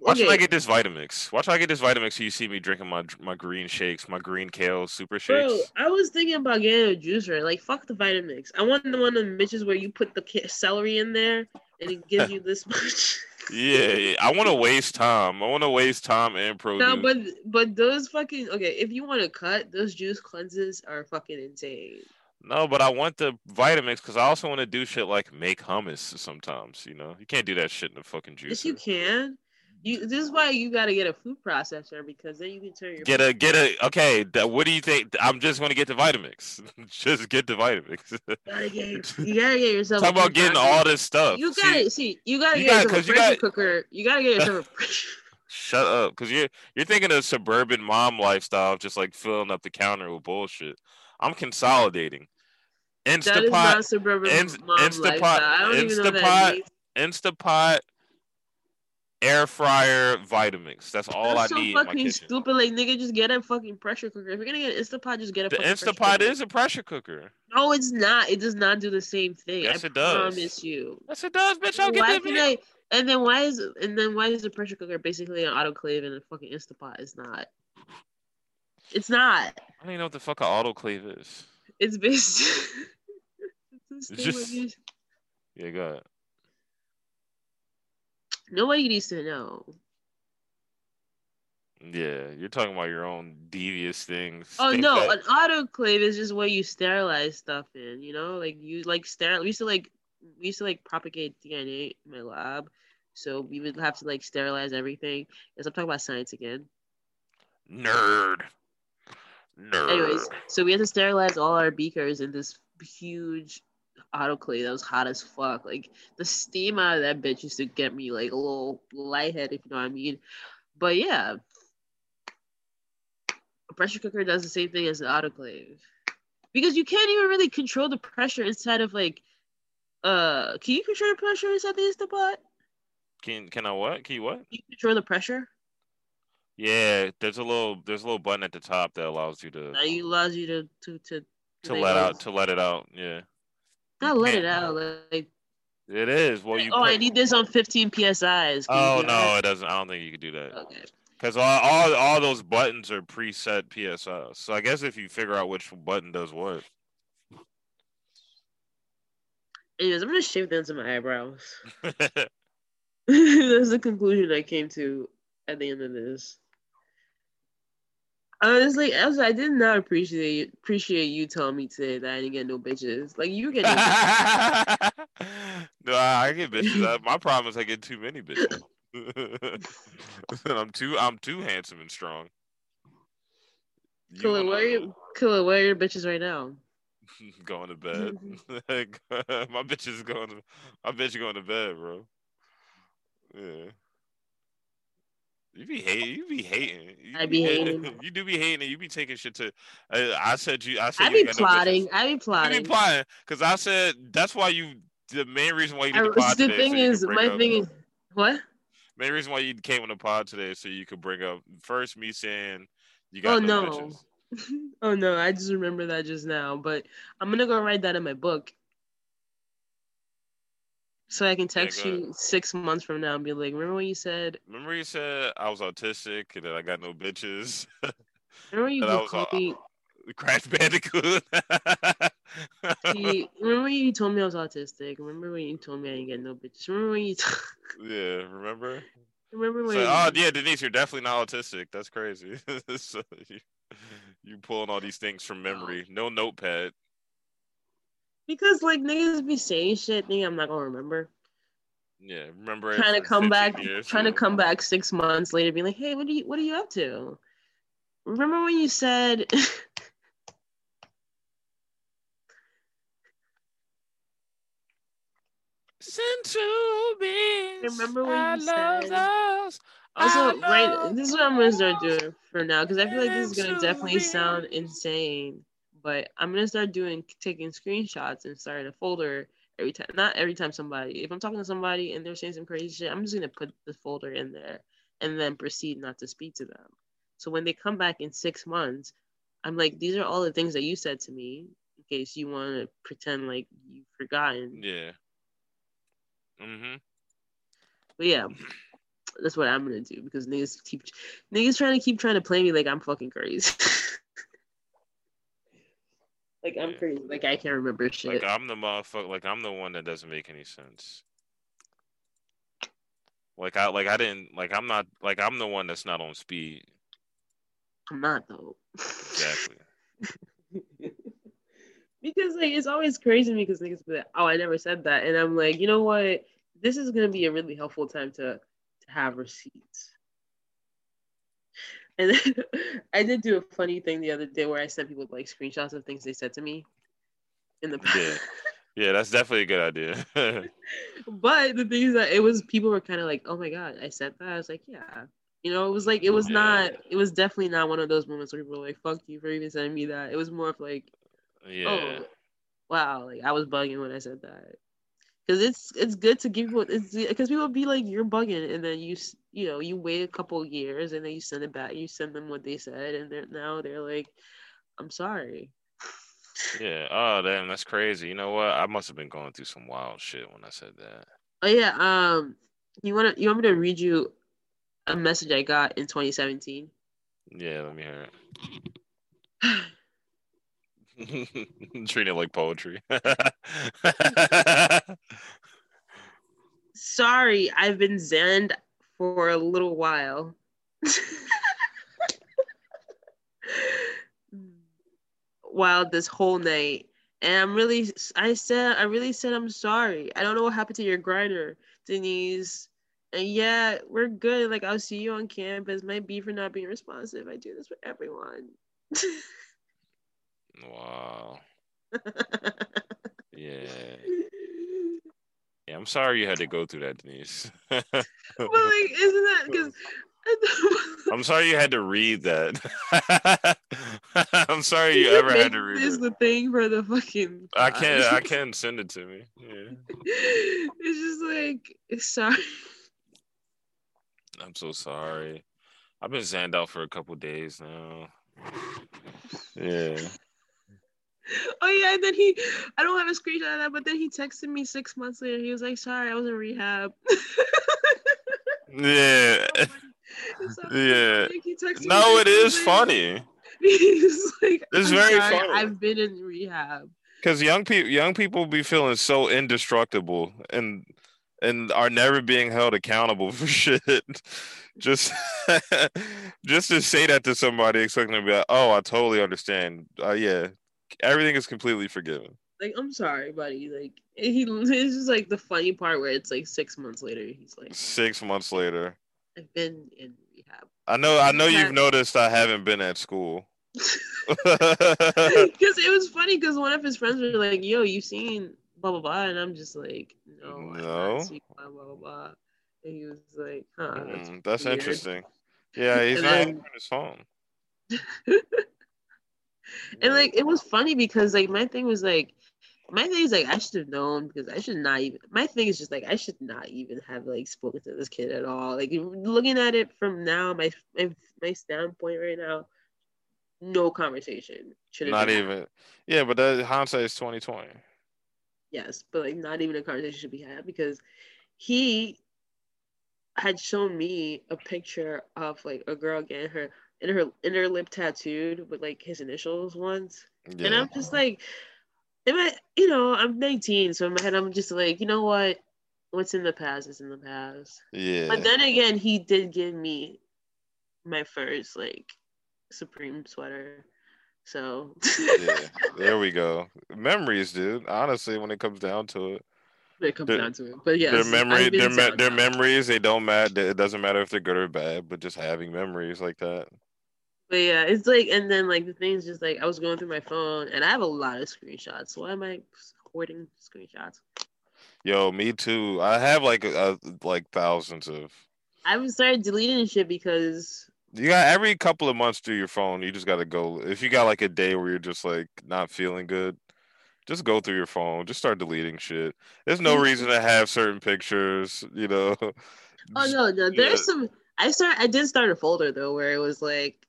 Watch when I get this Vitamix. Watch I get this Vitamix. So you see me drinking my my green shakes, my green kale super shakes. bro. I was thinking about getting a juicer. Like fuck the Vitamix. I want the one of the bitches where you put the celery in there and it gives you this much. Yeah, yeah. I want to waste time. I want to waste time and produce. no, but but those fucking okay. If you want to cut, those juice cleanses are fucking insane. No, but I want the Vitamix because I also want to do shit like make hummus sometimes. You know, you can't do that shit in the fucking juice. Yes, you can. You. This is why you got to get a food processor because then you can turn your Get a get a okay. What do you think? I'm just going to get the Vitamix. just get the Vitamix. gotta get you gotta get yourself. Talk about getting all this stuff. You gotta see. You gotta you get got- yourself a you pressure got- cooker. You gotta get yourself a pressure. Shut up, because you're you're thinking of suburban mom lifestyle, just like filling up the counter with bullshit. I'm consolidating. That is Instapot, not suburban Inst- mom Instapot- lifestyle. I don't even know Instapot- that. Instapot, air fryer, Vitamix. That's all That's I so need in my fucking stupid. Like nigga, just get a fucking pressure cooker. If you're gonna get an Instapot, just get a The Instapot is a pressure cooker. No, it's not. It does not do the same thing. Yes, I it does. promise you. Yes, it does, bitch. I'll get why that. I? And then why is and then why is the pressure cooker basically an autoclave and a fucking Instapot is not? It's not. I don't even know what the fuck an autoclave is. It's based. it's the It's same just- Yeah, go ahead. Nobody needs to know. Yeah, you're talking about your own devious things. Oh things no, that- an autoclave is just where you sterilize stuff in. You know, like you like steril. We used to like we used to like propagate DNA in my lab, so we would have to like sterilize everything. Yes, I'm talking about science again. nerd. Nerd. Anyways, so we had to sterilize all our beakers in this huge autoclave that was hot as fuck. Like the steam out of that bitch used to get me like a little lighthead, if you know what I mean. But yeah, a pressure cooker does the same thing as an autoclave because you can't even really control the pressure inside of like. Uh, can you control the pressure inside the Instapot? Can can I what? Can you what? Can you control the pressure? Yeah, there's a little there's a little button at the top that allows you to That allows you to to to to let out to let it out. Yeah, You let it out. Like it is. Well, you. oh, I need this on 15 psi's. Can Oh no, that? it doesn't. I don't think you can do that Okay. because all, all all those buttons are preset PSI. So I guess if you figure out which button does what. Anyways, I'm gonna shave down my eyebrows. That's the conclusion I came to at the end of this. Honestly, I, I did not appreciate appreciate you telling me today that I didn't get no bitches. Like you get no I, I get bitches. Uh, My problem is I get too many bitches. I'm too I'm too handsome and strong. You Killer, wanna- where are you? Killer, where are your bitches right now? going to bed. my bitch is going to my bitch going to bed, bro. Yeah. You be hating. You be hating. You I be hating. You do be hating, and you be taking shit to. I, I said you. I said I be no plotting. I be You plotting. be plotting because I said that's why you. The main reason why you did the pod the today. thing so is, my up- thing is, what? Main reason why you came on the pod today so you could bring up first me saying you got Oh no, no, oh no, I just remember that just now. But I'm gonna go write that in my book. So I can text go you six months from now and be like, remember when you said Remember you said I was autistic and that I got no bitches? remember you That I would was, call uh, me Crash Bandicoot. See, remember when you told me I was autistic? Remember when you told me I didn't get no bitches? Remember when you t- yeah, remember? remember when So, oh yeah, Denise, you're definitely not autistic. That's crazy. so you, you pulling all these things from memory. No notepad. Because like niggas be saying shit, thinking I'm not gonna remember. Yeah, remember Trying to come back, trying to come back six months later, being like, hey, what are you what are you up to? Remember when you said Central beans. Remember when I you said- those. also right this is what I'm gonna start doing for now because I feel like this is gonna definitely sound insane. But I'm gonna start doing taking screenshots and start a folder every time not every time somebody if I'm talking to somebody and they're saying some crazy shit, I'm just gonna put the folder in there and then proceed not to speak to them. So when they come back in six months, I'm like, these are all the things that you said to me in case you want to pretend like you've forgotten. Yeah. Mm-hmm. But yeah, that's what I'm gonna do because niggas keep niggas trying to keep trying to play me like I'm fucking crazy. like I'm Yeah. crazy. Like I can't remember shit. Like I'm the motherfucker. Like I'm the one that doesn't make any sense. Like I like I didn't like I'm not like I'm the one that's not on speed. I'm not though. Exactly. because like it's always crazy because niggas be like, oh, I never said that, and I'm like, you know what? This is gonna be a really helpful time to to have receipts. And I did do a funny thing the other day where I sent people like screenshots of things they said to me in the past. Yeah. Yeah, that's definitely a good idea. but the thing is that it was people were kind of like, oh my god, I said that. I was like, yeah. You know, it was like it was Yeah. not. It was definitely not one of those moments where people were like, "Fuck you for even sending me that." It was more of like, yeah. oh, wow, like I was bugging when I said that. Because it's it's good to give people it's because people be like you're bugging and then you you know you wait a couple years and then you send it back you send them what they said and they're now they're like I'm sorry Yeah. Oh damn, that's crazy. You know what? I must have been going through some wild shit when I said that. oh yeah um you want to you want me to read you a message I got in 2017 Yeah, let me hear it. Treat it like poetry. sorry I've been zenned for a little while. While this whole night. And i'm really i said i really said i'm sorry. I don't know what happened to your grinder denise. And yeah we're good. Like i'll see you on campus. Might be for not being responsive. I do this for everyone wow. Yeah. Yeah, I'm sorry you had to go through that, Denise. but like isn't that because I'm sorry you had to read that. I'm sorry you ever had to read is it. the thing for the fucking I can't. I can't send it to me. Yeah. it's just like sorry I'm so sorry. I've been zanned out for a couple days now. Yeah. Oh yeah, and then he I don't have a screenshot of that, but then he texted me six months later. He was like, sorry, I was in rehab. Yeah. So Yeah. funny. He texted me No, it is funny He's like, It's "I'm very sorry, funny. I've been in rehab. because young people, young people be feeling so indestructible and and are never being held accountable for shit. Just, just to say that to somebody, expecting to be like, "Oh, I totally understand. Uh, yeah, everything is completely forgiven." Like, I'm sorry, buddy. Like he it's just like the funny part where it's like six months later, he's like, Six months later, I've been in rehab. I know, I know you've noticed I haven't been at school. Because it was funny because one of his friends were like, "Yo, you seen blah blah blah," and I'm just like, "No, No. blah blah blah." And he was like, "Huh." That's Mm, that's interesting. Yeah, he's And not then- answering his phone. And like it was funny because like my thing was like my thing is like I should have known because I should not even my thing is just like I should not even have like spoken to this kid at all. Like looking at it from now, my my, my standpoint right now, no conversation. Should Not even. Yeah, but that hindsight is twenty twenty. yes, but like not even a conversation should be had because he had shown me a picture of like a girl getting her in her inner lip tattooed with like his initials once. And I'm just like, am I, you know, I'm 19, so in my head, I'm just like, you know what? What's in the past is in the past. Yeah. But then again, he did give me my first like Supreme sweater. So yeah. There we go. Memories, dude. Honestly, when it comes down to it. it comes Their- down to it. But yeah, their memory their, me- their memories they don't matter it doesn't matter if they're good or bad but just having memories like that But yeah, it's like, and then like the thing's just like I was going through my phone and I have a lot of screenshots. Why am I hoarding screenshots? yo me too i have like uh like thousands of I haven't started deleting shit because you got every couple of months through your phone you just got to go if you got like a day where you're just like not feeling good just go through your phone just start deleting shit there's no reason to have certain pictures you know oh no, no, yeah. there's some. I start. I did start a folder though where it was like.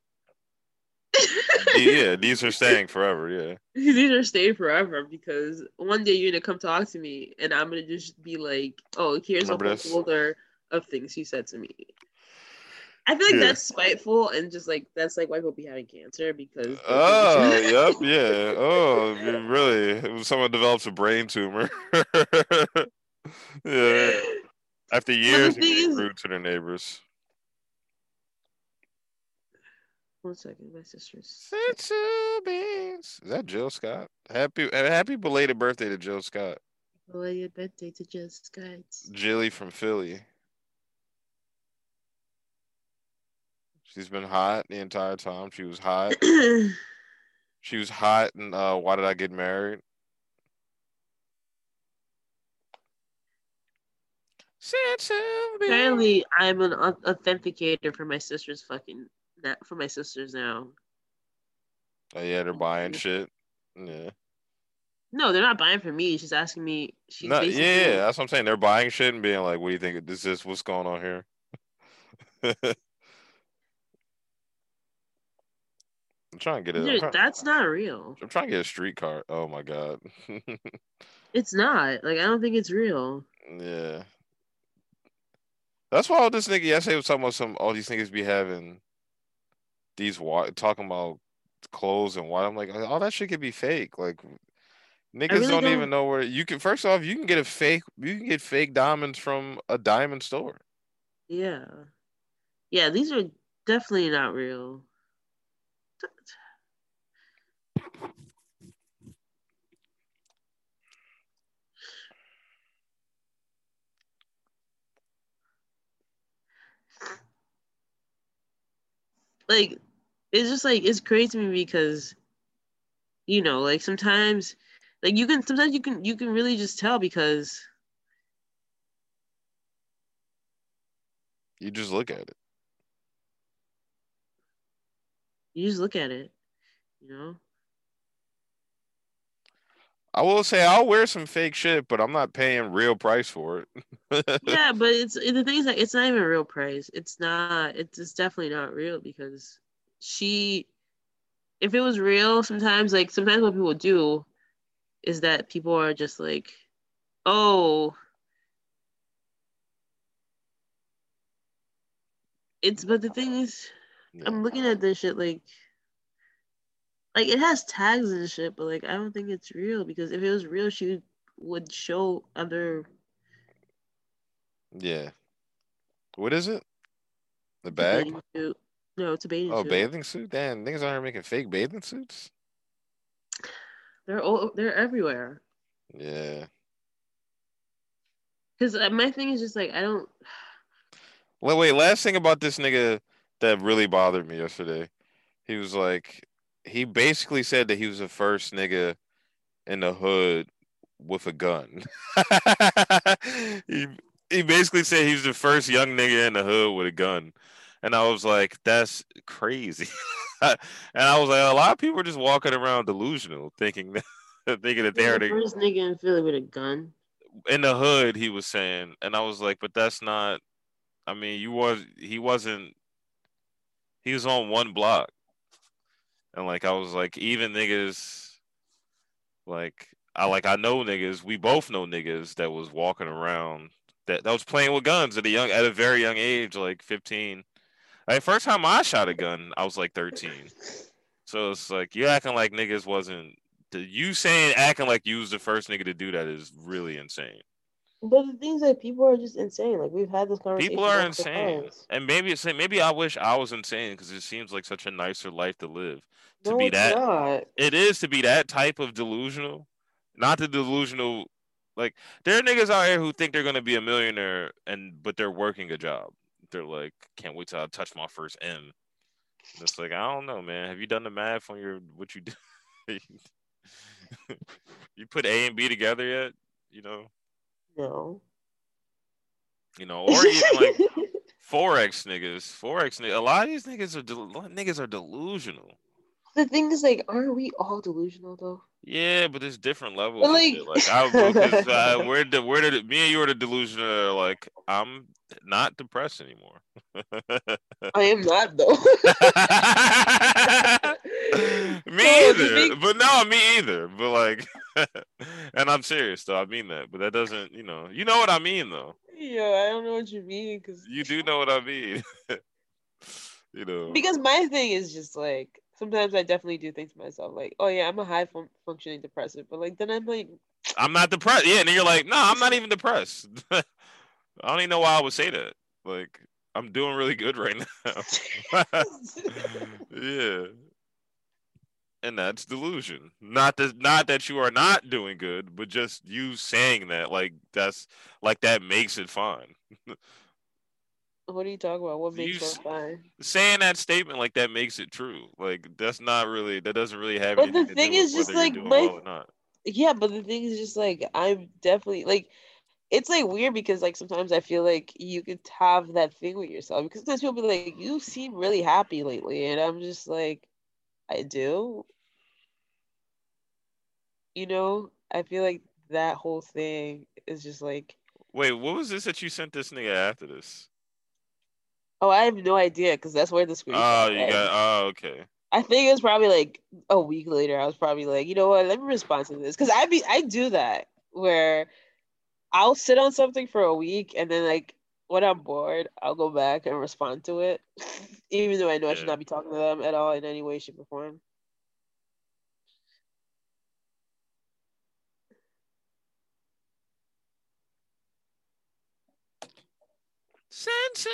yeah these are staying forever yeah these are staying forever because one day you're gonna come talk to me and I'm gonna just be like, oh, here's Remember a whole this? folder of things he said to me. I feel like Yeah. that's spiteful and just like that's like why people be having cancer because Oh, yep, yeah. Oh, really? If someone develops a brain tumor. yeah. After years, they rude to their neighbors. One second, my sister's. Is that Jill Scott? Happy, uh, happy belated birthday to Jill Scott. Your birthday to Jill Scott. Jilly from Philly. She's been hot the entire time. She was hot. She was hot, and uh, why did I get married? Apparently, I'm an authenticator for my sister's fucking not for my sisters now. Oh yeah, they're buying shit. Yeah. No, they're not buying for me. She's asking me. She's No, yeah, basically yeah, that's what I'm saying. They're buying shit and being like, "What do you think? This is what's going on here." I'm trying to get it. Dude, trying, that's not real. I'm trying to get a street car. Oh my god. It's not. Like I don't think it's real. yeah. That's why all this nigga yesterday was talking about some. All these niggas be having these wa- talking about clothes and what. I'm like, all that shit could be fake. Like niggas really don't, don't- even know where you can. First off, you can get a fake. You can get fake diamonds from a diamond store. Yeah. Yeah, these are definitely not real. Like, it's just like it's crazy to me because, you know, like sometimes, like you can sometimes you can you can really just tell because You just look at it. you just look at it, you know. I will say I'll wear some fake shit, but I'm not paying real price for it. yeah, but it's the thing is that it's not even real price. It's not. It's, it's definitely not real because she, if it was real, sometimes like sometimes what people do is that people are just like, oh, it's. But the thing is, Yeah. I'm looking at this shit like. Like it has tags and shit, but like I don't think it's real because if it was real, she would show other Yeah. What is it? The bag? No, it's a bathing Oh, suit. bathing suit? Damn, niggas out here making fake bathing suits? They're all they're everywhere. Yeah. Because uh, my thing is just like I don't. Wait, wait, last thing about this nigga that really bothered me yesterday. He was like, he basically said that he was the first nigga in the hood with a gun. he he basically said he was the first young nigga in the hood with a gun. And I was like, that's crazy. and I was like, a lot of people are just walking around delusional, thinking that thinking that they're the the, first nigga in Philly with a gun. in the hood. He was saying, and I was like, but that's not. I mean, you was he wasn't. He was on one block. and like I was like, even niggas, like I like I know niggas. We both know niggas that was walking around that that was playing with guns at a young at a very young age, like fifteen. Like first time I shot a gun, I was like thirteen. So it's like you acting like niggas wasn't. You saying acting like you was the first nigga to do that is really insane. But the things that people are just insane. Like we've had this conversation. People are insane, times. and maybe it's maybe I wish I was insane because it seems like such a nicer life to live. To No, be that, not. it is to be that type of delusional, not the delusional. Like there are niggas out here who think they're gonna be a millionaire, and but they're working a job. They're like, can't wait till I touch my first M. And it's like I don't know, man. Have you done the math on your what you do? you put A and B together yet? You know, No. you know, or even like forex niggas, forex niggas. A lot of these niggas are del- niggas are delusional. the thing is, like, aren't we all delusional though? Yeah, but there's different levels. But, like- like I, because, uh, we're the we're the me and you are the delusional. Like I'm not depressed anymore. I am not though. me So, either, but no, me either. But like, and I'm serious though. I mean that, but that doesn't, you know, you know what I mean though. Yeah, I don't know what you mean because You do know what I mean. you know. because my thing is just like sometimes I definitely do think to myself like, oh yeah, I'm a high fun- functioning depressive, but like then I'm like, I'm not depressed. Yeah, and you're like, no, I'm not even depressed. I don't even know why I would say that. Like, I'm doing really good right now. yeah. And that's delusion. Not that not that you are not doing good, but just you saying that, like that's like that makes it fine. what are you talking about? What makes You fine? Saying that statement like that makes it true. Like that's not really that doesn't really have But the anything to thing is just, like, well. Yeah, but the thing is just like I'm definitely like it's like weird because like sometimes I feel like you could have that thing with yourself because sometimes people be like, you seem really happy lately, and I'm just like, I do. You know, I feel like that whole thing is just like, Wait, what was this that you sent this nigga after this? Oh, I have no idea because that's where the screenshot. Oh, you got oh okay. I think it was probably like a week later. I was probably like, you know what? Let me respond to this because I be I do that where I'll sit on something for a week and then like when I'm bored, I'll go back and respond to it, even though I know I should not be talking to them at all in any way, shape, or form. Sensual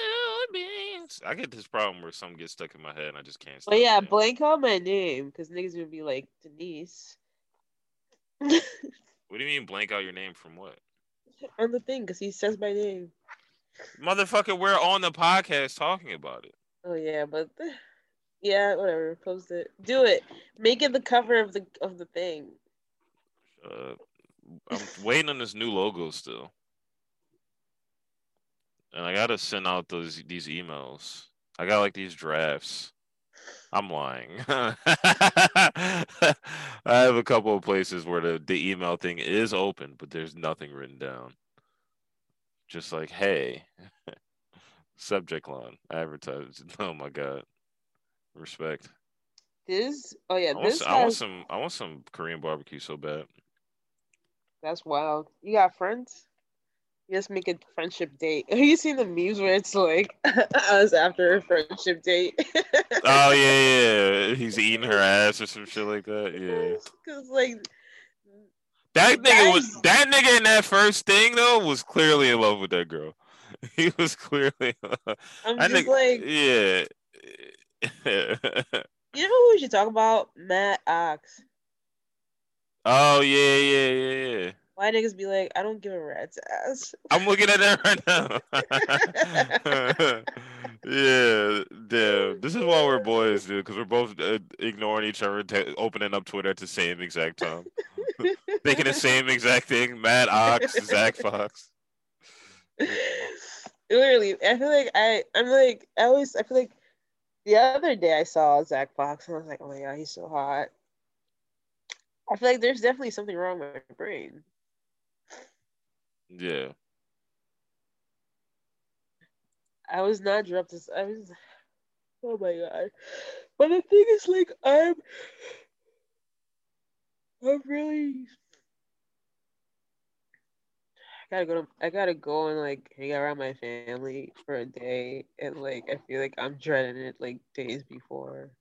beings. I get this problem where something gets stuck in my head and I just can't. But stop yeah, it. blank out my name because niggas would be like Denise What do you mean blank out your name from what? on the thing because he says my name. Motherfucker, we're on the podcast talking about it. Oh yeah, but yeah, whatever. Post it. Do it. Make it the cover of the of the thing. Uh, I'm waiting on this new logo still, and I gotta send out those these emails. I got like these drafts. I'm lying. I have a couple of places where the, the email thing is open, but there's nothing written down. Just like, hey, subject line, advertise. Oh my god, respect. This oh yeah, I want, this I want some. I want some Korean barbecue so bad. that's wild. You got friends? Just make a friendship date. Have you seen the memes where it's like us after a friendship date? Oh yeah, yeah. He's eating her ass or some shit like that. Yeah. Cause like That nigga was that nigga in that first thing though was clearly in love with that girl. He was clearly I'm just like yeah. you know who we should talk about? Matt Ox. oh yeah, yeah, yeah, yeah. Why niggas be like, I don't give a rat's ass. I'm looking at that right now. yeah, damn. This is why we're boys, dude, because we're both uh, ignoring each other, t- opening up Twitter at the same exact time, thinking the same exact thing. Matt Ox, Zach Fox. Literally, I feel like I, I'm like, I always, I feel like the other day I saw Zach Fox and I was like, oh my god, he's so hot. I feel like there's definitely something wrong with my brain. Yeah. I was not dropped this. I was, oh my god. But the thing is, like, I'm, I'm really. I gotta go to, I gotta go and like hang around my family for a day, and like I feel like I'm dreading it like days before,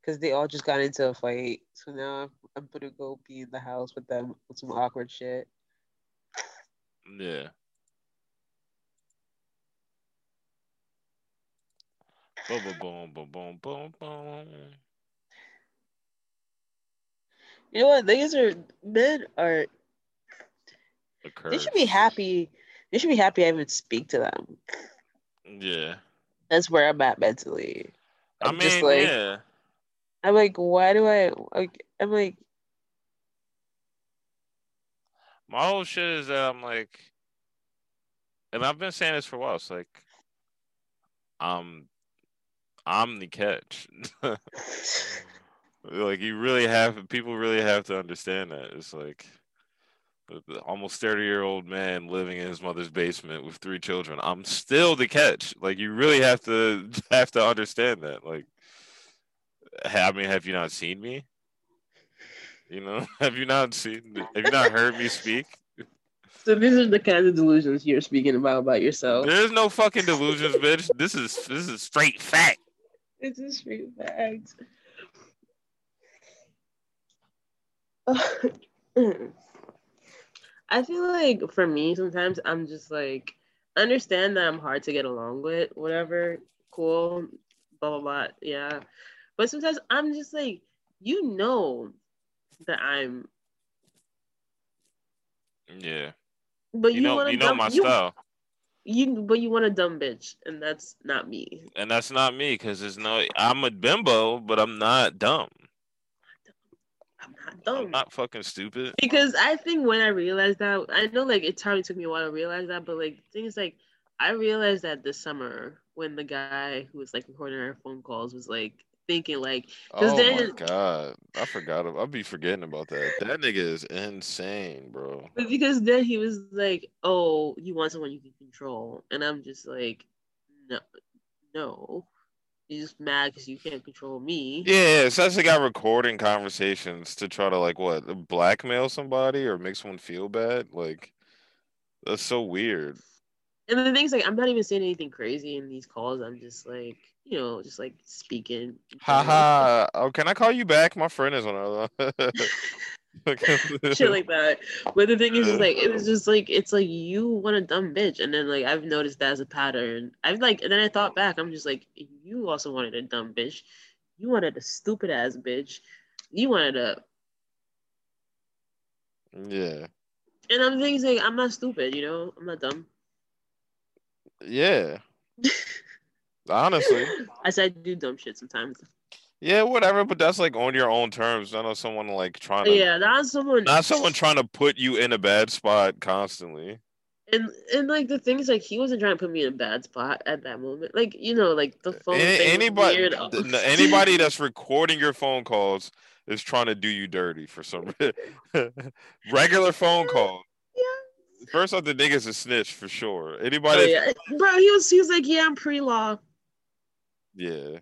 because they all just got into a fight. So now I'm, I'm gonna go be in the house with them with some awkward shit. Yeah. Boom, boom, boom, boom, boom, boom. You know what? These are men are they should be happy. They should be happy I even speak to them. Yeah. That's where I'm at mentally. I I'm mean, just like yeah. I'm like, why do I like I'm like My whole shit is that I'm like, and I've been saying this for a while. It's like, I'm, I'm the catch. like you really have people really have to understand that. It's like almost thirty year old man living in his mother's basement with three children. I'm still the catch. Like you really have to have to understand that. Like, I mean, have you not seen me? You know, have you not seen? Have you not heard me speak? so these are the kinds of delusions you're speaking about about yourself. There's no fucking delusions, bitch. This is this is straight fact. This is straight fact. I feel like for me, sometimes I'm just like, understand that I'm hard to get along with, whatever, cool, blah, blah, blah, yeah. But sometimes I'm just like, you know that I'm, Yeah, but you you, know, want you know my you, style, You, but you want a dumb bitch, and that's not me. and that's not me because there's no. I'm a bimbo, but I'm not dumb. I'm not dumb. I'm not fucking stupid. because I think when I realized that, I know like it probably took me a while to realize that, but like things like I realized that this summer when the guy who was like recording our phone calls was like thinking like, Oh then- my god, I forgot. I'll be forgetting about that. That nigga is insane, bro. because then he was like, oh, you want someone you can control, and I'm just like, no, no, you're just mad because you can't control me. Yeah, it's actually got recording conversations to try to like what blackmail somebody or make someone feel bad. Like that's so weird. And the thing's like, I'm not even saying anything crazy in these calls. I'm just like, you know, just like speaking. Haha. Oh, can I call you back? My friend is on our shit like that. But the thing is, is like it was just like it's like you want a dumb bitch, and then like I've noticed that as a pattern. I've like, and then I thought back, I'm just like, you also wanted a dumb bitch. You wanted a stupid ass bitch. You wanted a, Yeah. and I'm thinking like I'm not stupid, you know, I'm not dumb. Yeah. Honestly. I said I do dumb shit sometimes. Yeah, whatever, but that's like on your own terms. Not on someone like trying to Yeah, not someone. not someone trying to put you in a bad spot constantly. And and like the thing is like he wasn't trying to put me in a bad spot at that moment. Like you know, like the phone. Any- anybody anybody that's recording your phone calls is trying to do you dirty for some regular phone call. Yeah. First off, the nigga's a snitch for sure. Oh, Anybody, yeah. Bro, he was he was like, yeah, I'm pre-law. Yeah.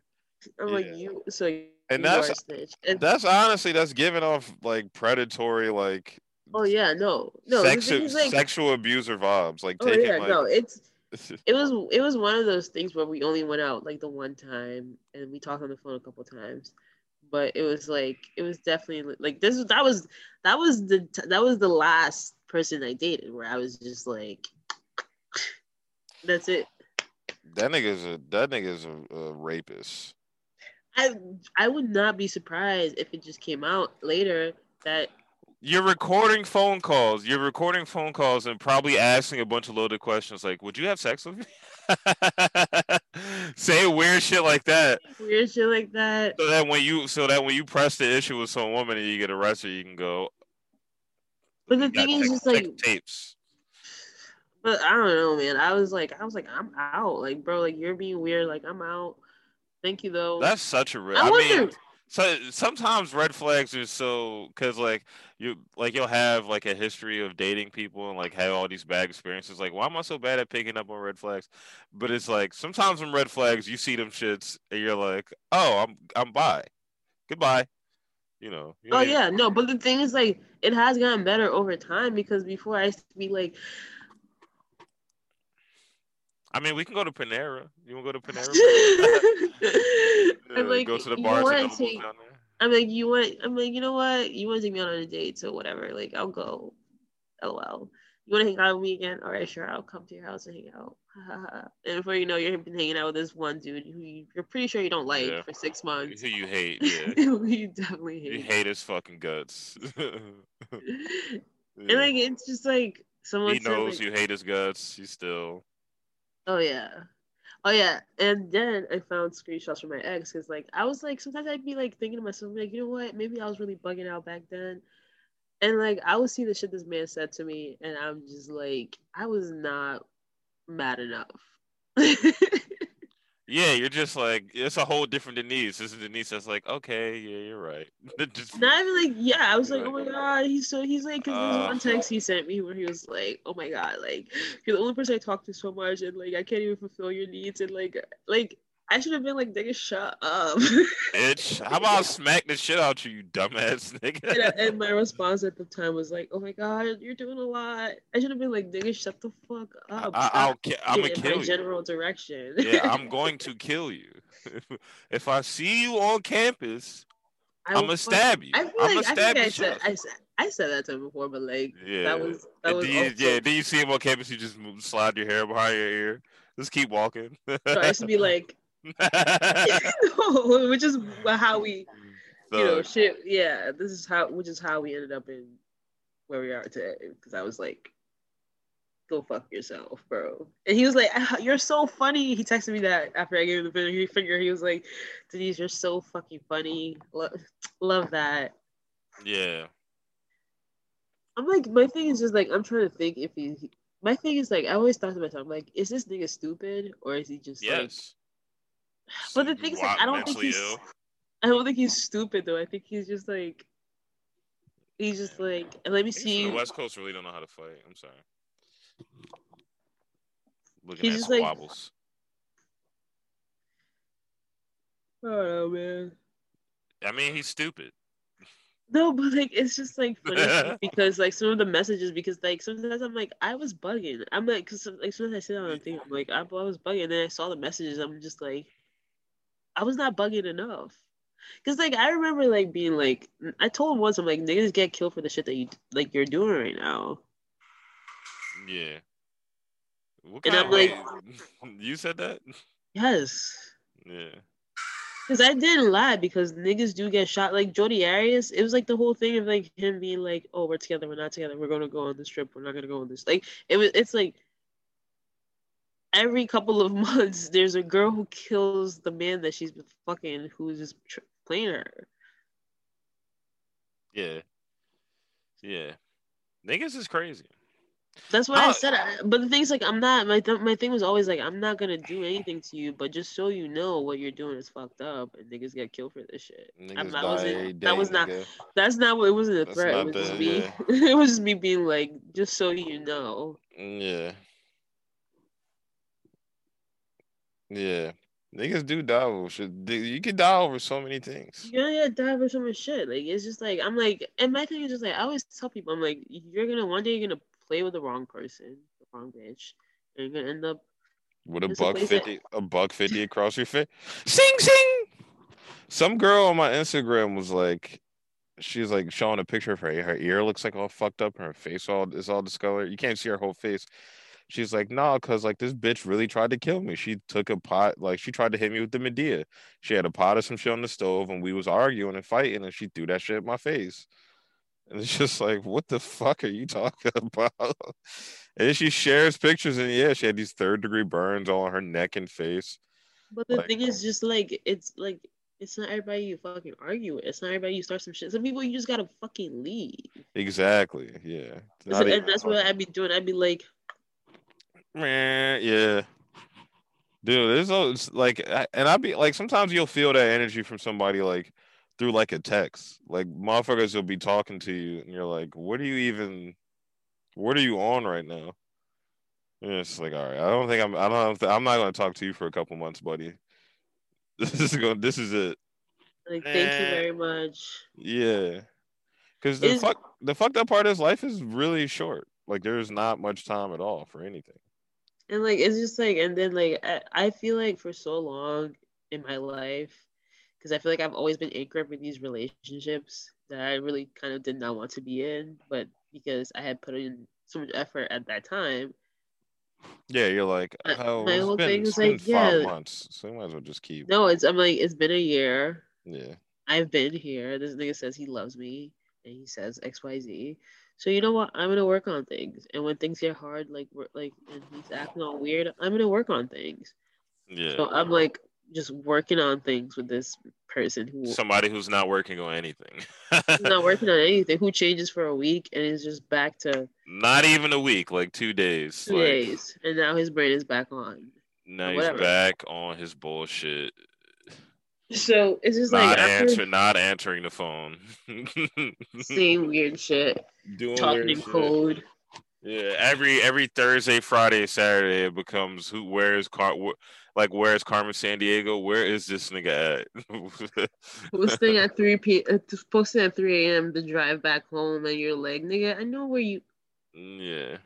I'm like, Yeah. you so And you that's are a snitch. And, that's honestly that's giving off like predatory, like oh yeah, no, no. the thing sexual is, like, sexual abuser vibes. Like oh taking yeah, like no. It's it was it was one of those things where we only went out like the one time, and we talked on the phone a couple times. But it was like it was definitely like this. That was that was the that was the last person I dated where I was just like, that's it. That nigga's a that nigga's a, a rapist. I I would not be surprised if it just came out later that You're recording phone calls. You're recording phone calls and probably asking a bunch of loaded questions like, "Would you have sex with me?" Say weird shit like that, weird shit like that. so that when you so that when you press the issue with some woman and you get arrested, you can go. But the thing is, just like, tapes. But I don't know, man. I was like, I was like, I'm out. Like, bro, like you're being weird. Like, I'm out. Thank you though. That's such a. Re- I I, mean, So sometimes red flags are so because like you like you'll have like a history of dating people and like have all these bad experiences. Like, why am I so bad at picking up on red flags? But it's like sometimes when red flags, you see them shits and you're like, oh, I'm I'm by, goodbye. You know. you Oh yeah, no, but the thing is like it has gotten better over time because before I used to be like I mean, we can go to Panera. You want to go to Panera? I'm like go to the you bars and wanna nobles take down there. I'm like you want I'm like, you know what? You wanna take me out on a date, so whatever. Like I'll go. LOL. You wanna hang out with me again? All right, sure, I'll come to your house and hang out. and before you know, you've been hanging out with this one dude who you, you're pretty sure you don't like Yeah. for six months. Who you hate? Yeah. you definitely hate. you hate. hate his fucking guts. And like it's just like someone he said, knows like, you hate his guts. He still. Oh yeah. Oh yeah. And then I found screenshots from my ex because like I was like sometimes I'd be like thinking to myself, like, you know what? Maybe I was really bugging out back then. And like I would see the shit this man said to me, and I'm just like, I was not mad enough. Yeah, you're just like it's a whole different Denise. This is Denise that's like, okay, yeah, you're right. just, Not even like, yeah, I was like, Right. oh my god, he's so he's like, cause there's Uh. one text he sent me where he was like, oh my god, like you're the only person I talk to so much, and like I can't even fulfill your needs, and like like I should have been like, nigga, shut up. bitch. How about smack the shit out you, you dumbass nigga? and, uh, and my response at the time was like, oh my god, you're doing a lot. I should have been like, nigga, shut the fuck up. I, I'll, Stop ki- I'm gonna kill you. general direction. yeah, I'm going to kill you. if I see you on campus, I I'm gonna stab you. I feel I'm like gonna I stab think I said. I said I said that to him before, but like Yeah. that was that was do you, yeah, do you see him on campus? You just move, slide your hair behind your ear. Just keep walking. so I used to be like, no, which is how we, you know, shit. Yeah, this is how, which is how we ended up in where we are today. Because I was like, go fuck yourself, bro. And he was like, "Ah, you're so funny. He texted me that after I gave him the finger. He was like, Denise, you're so fucking funny. Lo- love that. yeah. I'm like, my thing is just like, I'm trying to think if he. My thing is like, I always thought to myself, I'm like, is this nigga stupid or is he just? Yes. But the thing is, like, I don't think he's. ill. I don't think he's stupid though. I think he's just like. He's just like, let me see. the West Coast really don't know how to fight. I'm sorry. Looking He's at just like- squabbles. I don't know, man. I mean, he's stupid. No, but like it's just like funny because like some of the messages because like sometimes I'm like I was bugging. I'm like because like sometimes I sit down and think I'm like I, I was bugging and then I saw the messages. I'm just like I was not bugging enough. Cause like I remember like being like I told him once I'm like niggas get killed for the shit that you like you're doing right now. Yeah. What And I'm of way? you said that? Yes. Yeah. Cause I didn't lie because niggas do get shot. Like Jodi Arias, it was like the whole thing of like him being like, "Oh, we're together, we're not together. We're gonna go on this trip. We're not gonna go on this." Like it was. It's like every couple of months, there's a girl who kills the man that she's been fucking, who's just tr- playing her. Yeah. Yeah. Niggas is crazy. That's why I uh, said. I, but the thing's like, I'm not. My th- my thing was always like, I'm not gonna do anything to you, but just so you know, what you're doing is fucked up, and niggas get killed for this shit. I'm Niggas not- die wasn't- that was day, not- nigga. That's not what it wasn't a threat. It was just the- me. yeah. it was just me being like, just so you know. Yeah. Yeah. Niggas do die over shit. You can die over so many things. You're gonna get die for so much shit. Like it's just like I'm like, and my thing is just like I always tell people, I'm like, you're gonna one day you're gonna play with the wrong person, the wrong bitch, and you're gonna end up. With a buck place that- fifty, a buck fifty across your face. Sing sing. Some girl on my Instagram was like, she's like showing a picture of her. Her ear looks like all fucked up. Her face all is all discolored. You can't see her whole face. She's like, nah, cause like this bitch really tried to kill me. She took a pot, like she tried to hit me with the Medea. She had a pot of some shit on the stove, and we was arguing and fighting, and she threw that shit in my face. And it's just like, what the fuck are you talking about? And she shares pictures, and yeah, she had these third degree burns all on her neck and face. But the Like- thing is just like it's like it's not everybody you fucking argue with. It's not everybody you start some shit. Some people you just gotta fucking leave. Exactly. Yeah. So- and that's what I'd be doing. I'd be like, Man, yeah. Dude, there's always like, and I'd be like, sometimes you'll feel that energy from somebody like through like a text. Like motherfuckers will be talking to you, and you're like, "What are you even? What are you on right now?" And it's like, all right, I don't think I'm. I don't. I'm not going to talk to you for a couple months, buddy. This is going. This is it. Like, thank you very much. Yeah, because the Is- fuck the fucked up part is life is really short. Like there's not much time at all for anything. And like it's just like and then like I, I feel like for so long in my life, because I feel like I've always been anchored with these relationships that I really kind of did not want to be in, but because I had put in so much effort at that time, Yeah, you're like, My- oh, my it's whole been, thing is like, five yeah. months, so you might as well just keep. no, it's I'm like it's been a year. Yeah, I've been here. This nigga says he loves me and he says X Y Z. So you know what? I'm gonna work on things, and when things get hard, like we're like, and he's acting all weird, I'm gonna work on things. yeah. So I'm like just working on things with this person who Somebody who's not working on anything. not working on anything, who changes for a week and is just back to Not even a week, like two days. two like, days, and now his brain is back on. Now he's back on his bullshit. So it's just Not like answer, not answering the phone. saying weird shit, Doing talking weird in code. Yeah, every every Thursday, Friday, Saturday, it becomes who? Where is Car? Wh- like, where is Carmen Sandiego? Where is this nigga at? Posting at 3 p. Uh, posting at 3 a.m. to drive back home, and you're like, nigga, I know where you. yeah.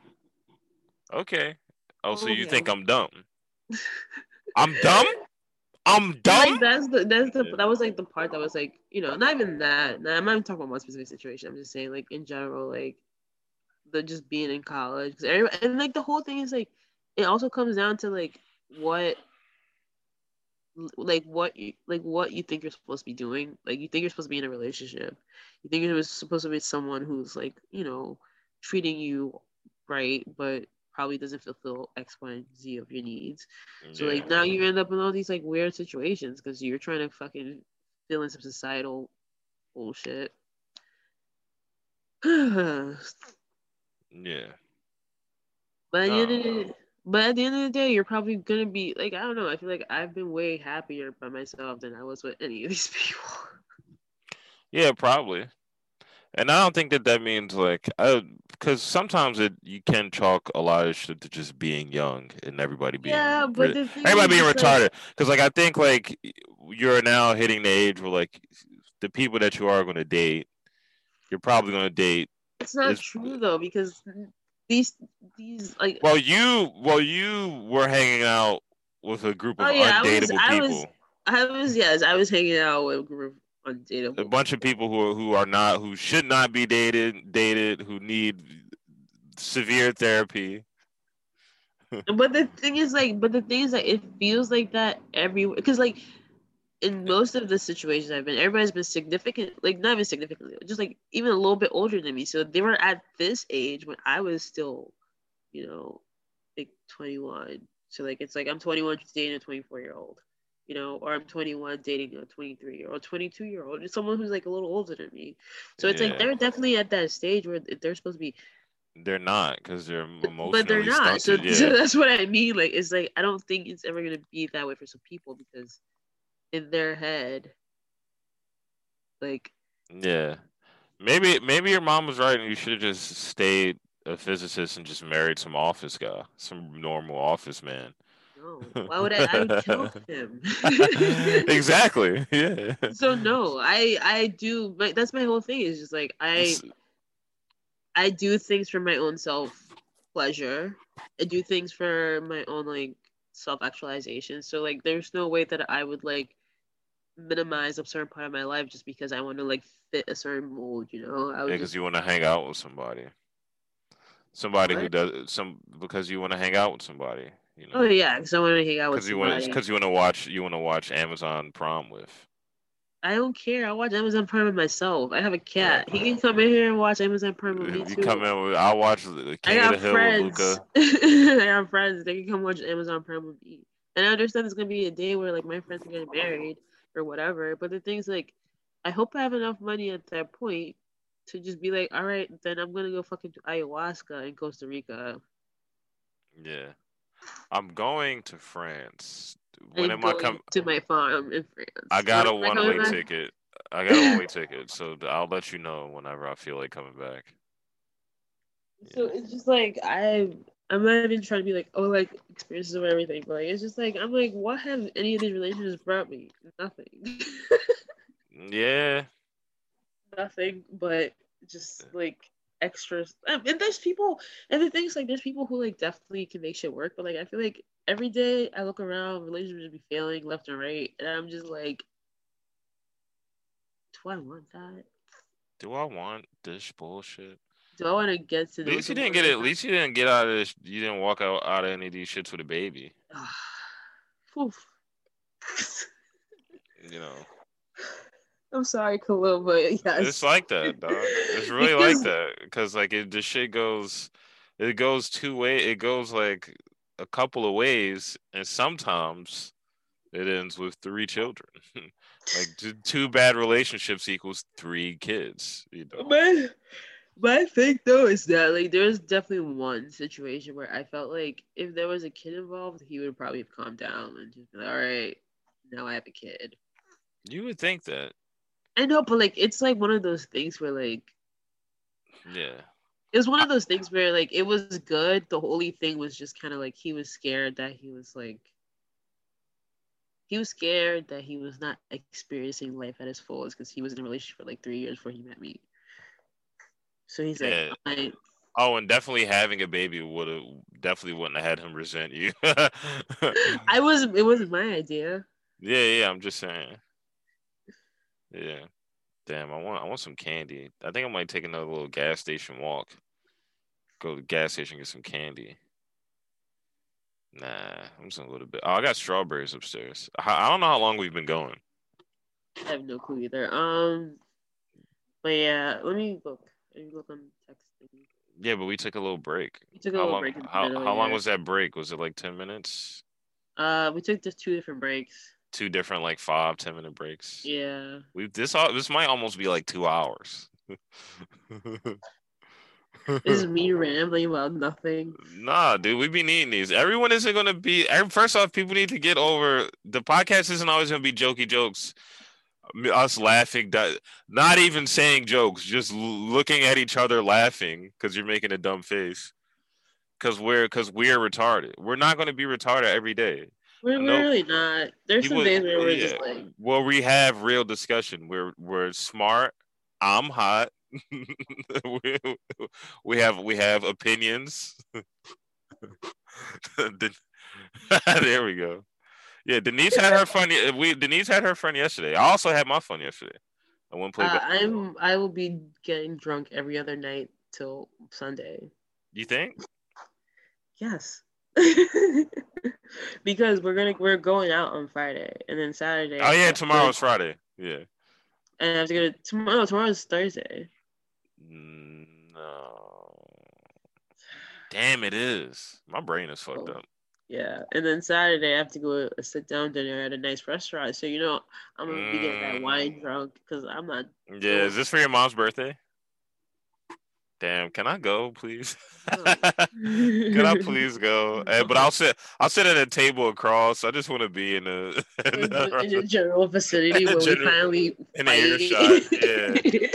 Okay. Oh, so Oh, you think I'm dumb? I'm dumb. I'm dumb. Like that's the that's the that was like the part that was like you know not even that. Nah, I'm not even talking about one specific situation. I'm just saying like in general like the just being in college 'Cause everybody, and like the whole thing is like it also comes down to like what like what you like what you think you're supposed to be doing. Like you think you're supposed to be in a relationship. You think you're supposed to be someone who's like you know treating you right, but probably doesn't fulfill X, Y, and Z of your needs. So Yeah. like now you end up in all these like weird situations because you're trying to fucking fill in some societal bullshit. but yeah. at the end of No. Um, but at the end of the day, you're probably gonna be like I don't know. I feel like I've been way happier by myself than I was with any of these people. Yeah, probably. And I don't think that that means like, because sometimes it you can chalk a lot of shit to just being young and everybody being yeah, but re- everybody being retarded. Because like I think like you're now hitting the age where like the people that you are going to date, you're probably going to date. it's not true though because these these like Well, you well you were hanging out with a group of Oh, yeah, I was- undateable I was- people. I was yes I was hanging out with a group of a bunch of people who are, who are not who should not be dated dated who need severe therapy. But the thing is, like, but the thing is, like, it feels like that everywhere. Because, like, in most of the situations I've been, everybody's been significant, like, not even significantly, just like even a little bit older than me. So they were at this age when I was still, you know, like 21. So, like, it's like I'm 21 dating a 24 year old, you know, or I'm 21 dating a 23 year old, 22 year old, someone who's like a little older than me. So it's Yeah. like they're definitely at that stage where they're supposed to be They're not because they're emotionally but they're not. So, stunted. so yeah. that's what I mean. Like, it's like I don't think it's ever gonna be that way for some people because in their head, like, Yeah. Maybe maybe your mom was right and you should have just stayed a physicist and just married some office guy, some normal office man. No, why would I? I him. exactly. Yeah. So no, I I do. But that's my whole thing. Is just like I I do things for my own self pleasure. I do things for my own like self actualization. So like there's no way that I would like minimize a certain part of my life just because I want to like fit a certain mold, you know? I would because just, you want to hang out with somebody. Somebody who does some because you want to hang out with somebody, you Oh yeah, because I want to hang out with Because you want because you want to watch you want to watch Amazon Prime with. I don't care. I watch Amazon Prime with myself. I have a cat. He can come in here and watch Amazon Prime with me You too. come in with I'll watch the I King of got the Hill friends. with Luca. I got friends. They can come watch Amazon Prime with me. And I understand there's gonna be a day where like my friends are getting married or whatever. But the thing's like, I hope I have enough money at that point to just be like, all right, then I'm gonna go fucking do ayahuasca in Costa Rica. Yeah. I'm going to France. When am I coming? to my farm in France. I got a When one way back? ticket. I got a one way ticket, so I'll let you know whenever I feel like coming back. So it's just like I I'm not even trying to be like, oh like experiences of everything, but like it's just like I'm like, what have any of these relationships brought me? Nothing. Yeah, Nothing but just like extras. Um, And there's people and the thing's like there's people who like definitely can make shit work, but like I feel like every day I look around, relationships be failing left and right, and I'm just like, do I want that? do I want this bullshit? Do I want to get to At least you didn't get it. At least you didn't get out of this. You didn't walk out, out of any of these shits with a baby. You know, I'm sorry, Khalil, but yes. it's like that, dog. It's really like that because like it, the shit goes, it goes two way. It goes like a couple of ways, and sometimes it ends with three children. like t- two bad relationships equals three kids. You know. my my thing though is that like there's definitely one situation where I felt like if there was a kid involved, he would probably have calmed down and just be like, all right, now I have a kid. You would think that, I know, but like it's like one of those things where like yeah. it was one of those things where like it was good. The only thing was just kind of like he was scared that he was like he was scared that he was not experiencing life at his fullest because he was in a relationship for like three years before he met me. So he's like, Yeah. I, Oh, and definitely having a baby would have definitely wouldn't have had him resent you. I was it wasn't my idea. Yeah, yeah, I'm just saying. Yeah. Damn, I want I want some candy. I think I might take another little gas station walk. Go to the gas station get some candy. Nah, I'm just go to bed. Oh, I got strawberries upstairs. I, I don't know how long we've been going. I have no clue either. Um, but yeah, let me look. Let me look on text. thingy. Yeah, but we took a little break. We took a How little long? break. How, how long was that break? Was it like ten minutes? Uh, we took just two different breaks. Two different like five, ten minute breaks. Yeah. We this all this might almost be like two hours. This is me rambling about nothing. Nah, dude, we be needing these. Everyone isn't gonna be. First off, people need to get over the podcast. Isn't always gonna be jokey jokes. Us laughing, not even saying jokes, just looking at each other laughing because you're making a dumb face. Because we're because we're retarded. We're not gonna be retarded every day. We're, No. we're really not. There's some would- days where we're just like, Well, we have real discussion. We're we're smart. I'm hot. we, we have we have opinions. There we go. Yeah, Denise had her fun. We Denise had her fun yesterday. I also had my fun yesterday. I went played. uh. I'm I will be getting drunk every other night till Sunday. You think? Yes. because we're gonna we're going out on Friday and then Saturday. Oh yeah, tomorrow's Friday. Yeah. And I have to go to tomorrow. Tomorrow's Thursday. Mm, No. Damn, it is. My brain is fucked Oh. up. Yeah, and then Saturday I have to go a sit down dinner at a nice restaurant. So you know I'm gonna be getting that wine Mm. drunk because I'm not. Yeah, is this for your mom's birthday? Damn, can I go, please? Can I please go? Eh, but I'll sit. I'll sit at a table across. I just want to be in a in, in, the, in a, the general vicinity where General- we finally in fight. earshot. Yeah,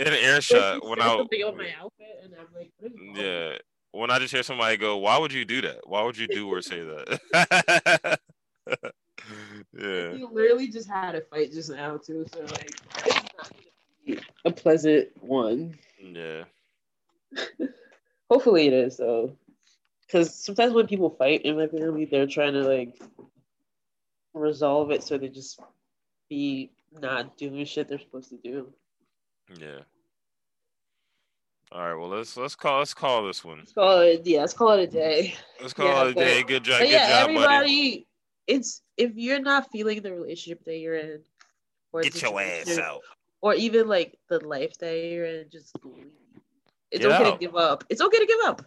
in an earshot. When I something on my outfit and I'm like, what is wrong? yeah, when I just hear somebody go, "Why would you do that? Why would you do or say that?" yeah. We literally just had a fight just now too, so like it's not gonna be a pleasant one. Yeah. Hopefully it is though, because sometimes when people fight in my family, they're trying to like resolve it so they just be not doing shit they're supposed to do. Yeah. All right. Well, let's let's call let's call this one. Let's call it yeah, let's call it a day. Let's call Yeah, it a day. Good job. Good yeah, job, buddy. everybody, it's if you're not feeling the relationship that you're in, or Get your ass situation- out. Or even like the life that you're in, just. It's okay to give up. It's okay to give up.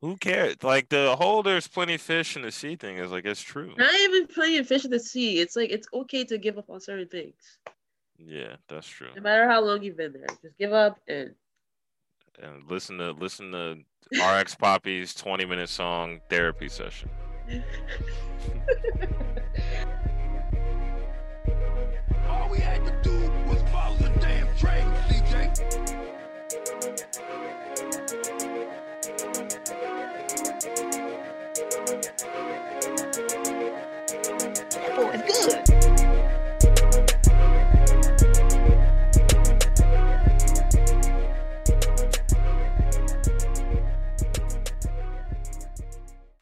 Who cares? Like the whole "there's plenty of fish in the sea" thing is like it's true. Not even plenty of fish in the sea. It's like it's okay to give up on certain things, Yeah, that's true. no matter how long you've been there. Just give up and And listen to listen to RX Papi's 20 minute song therapy session. Trey, CJ.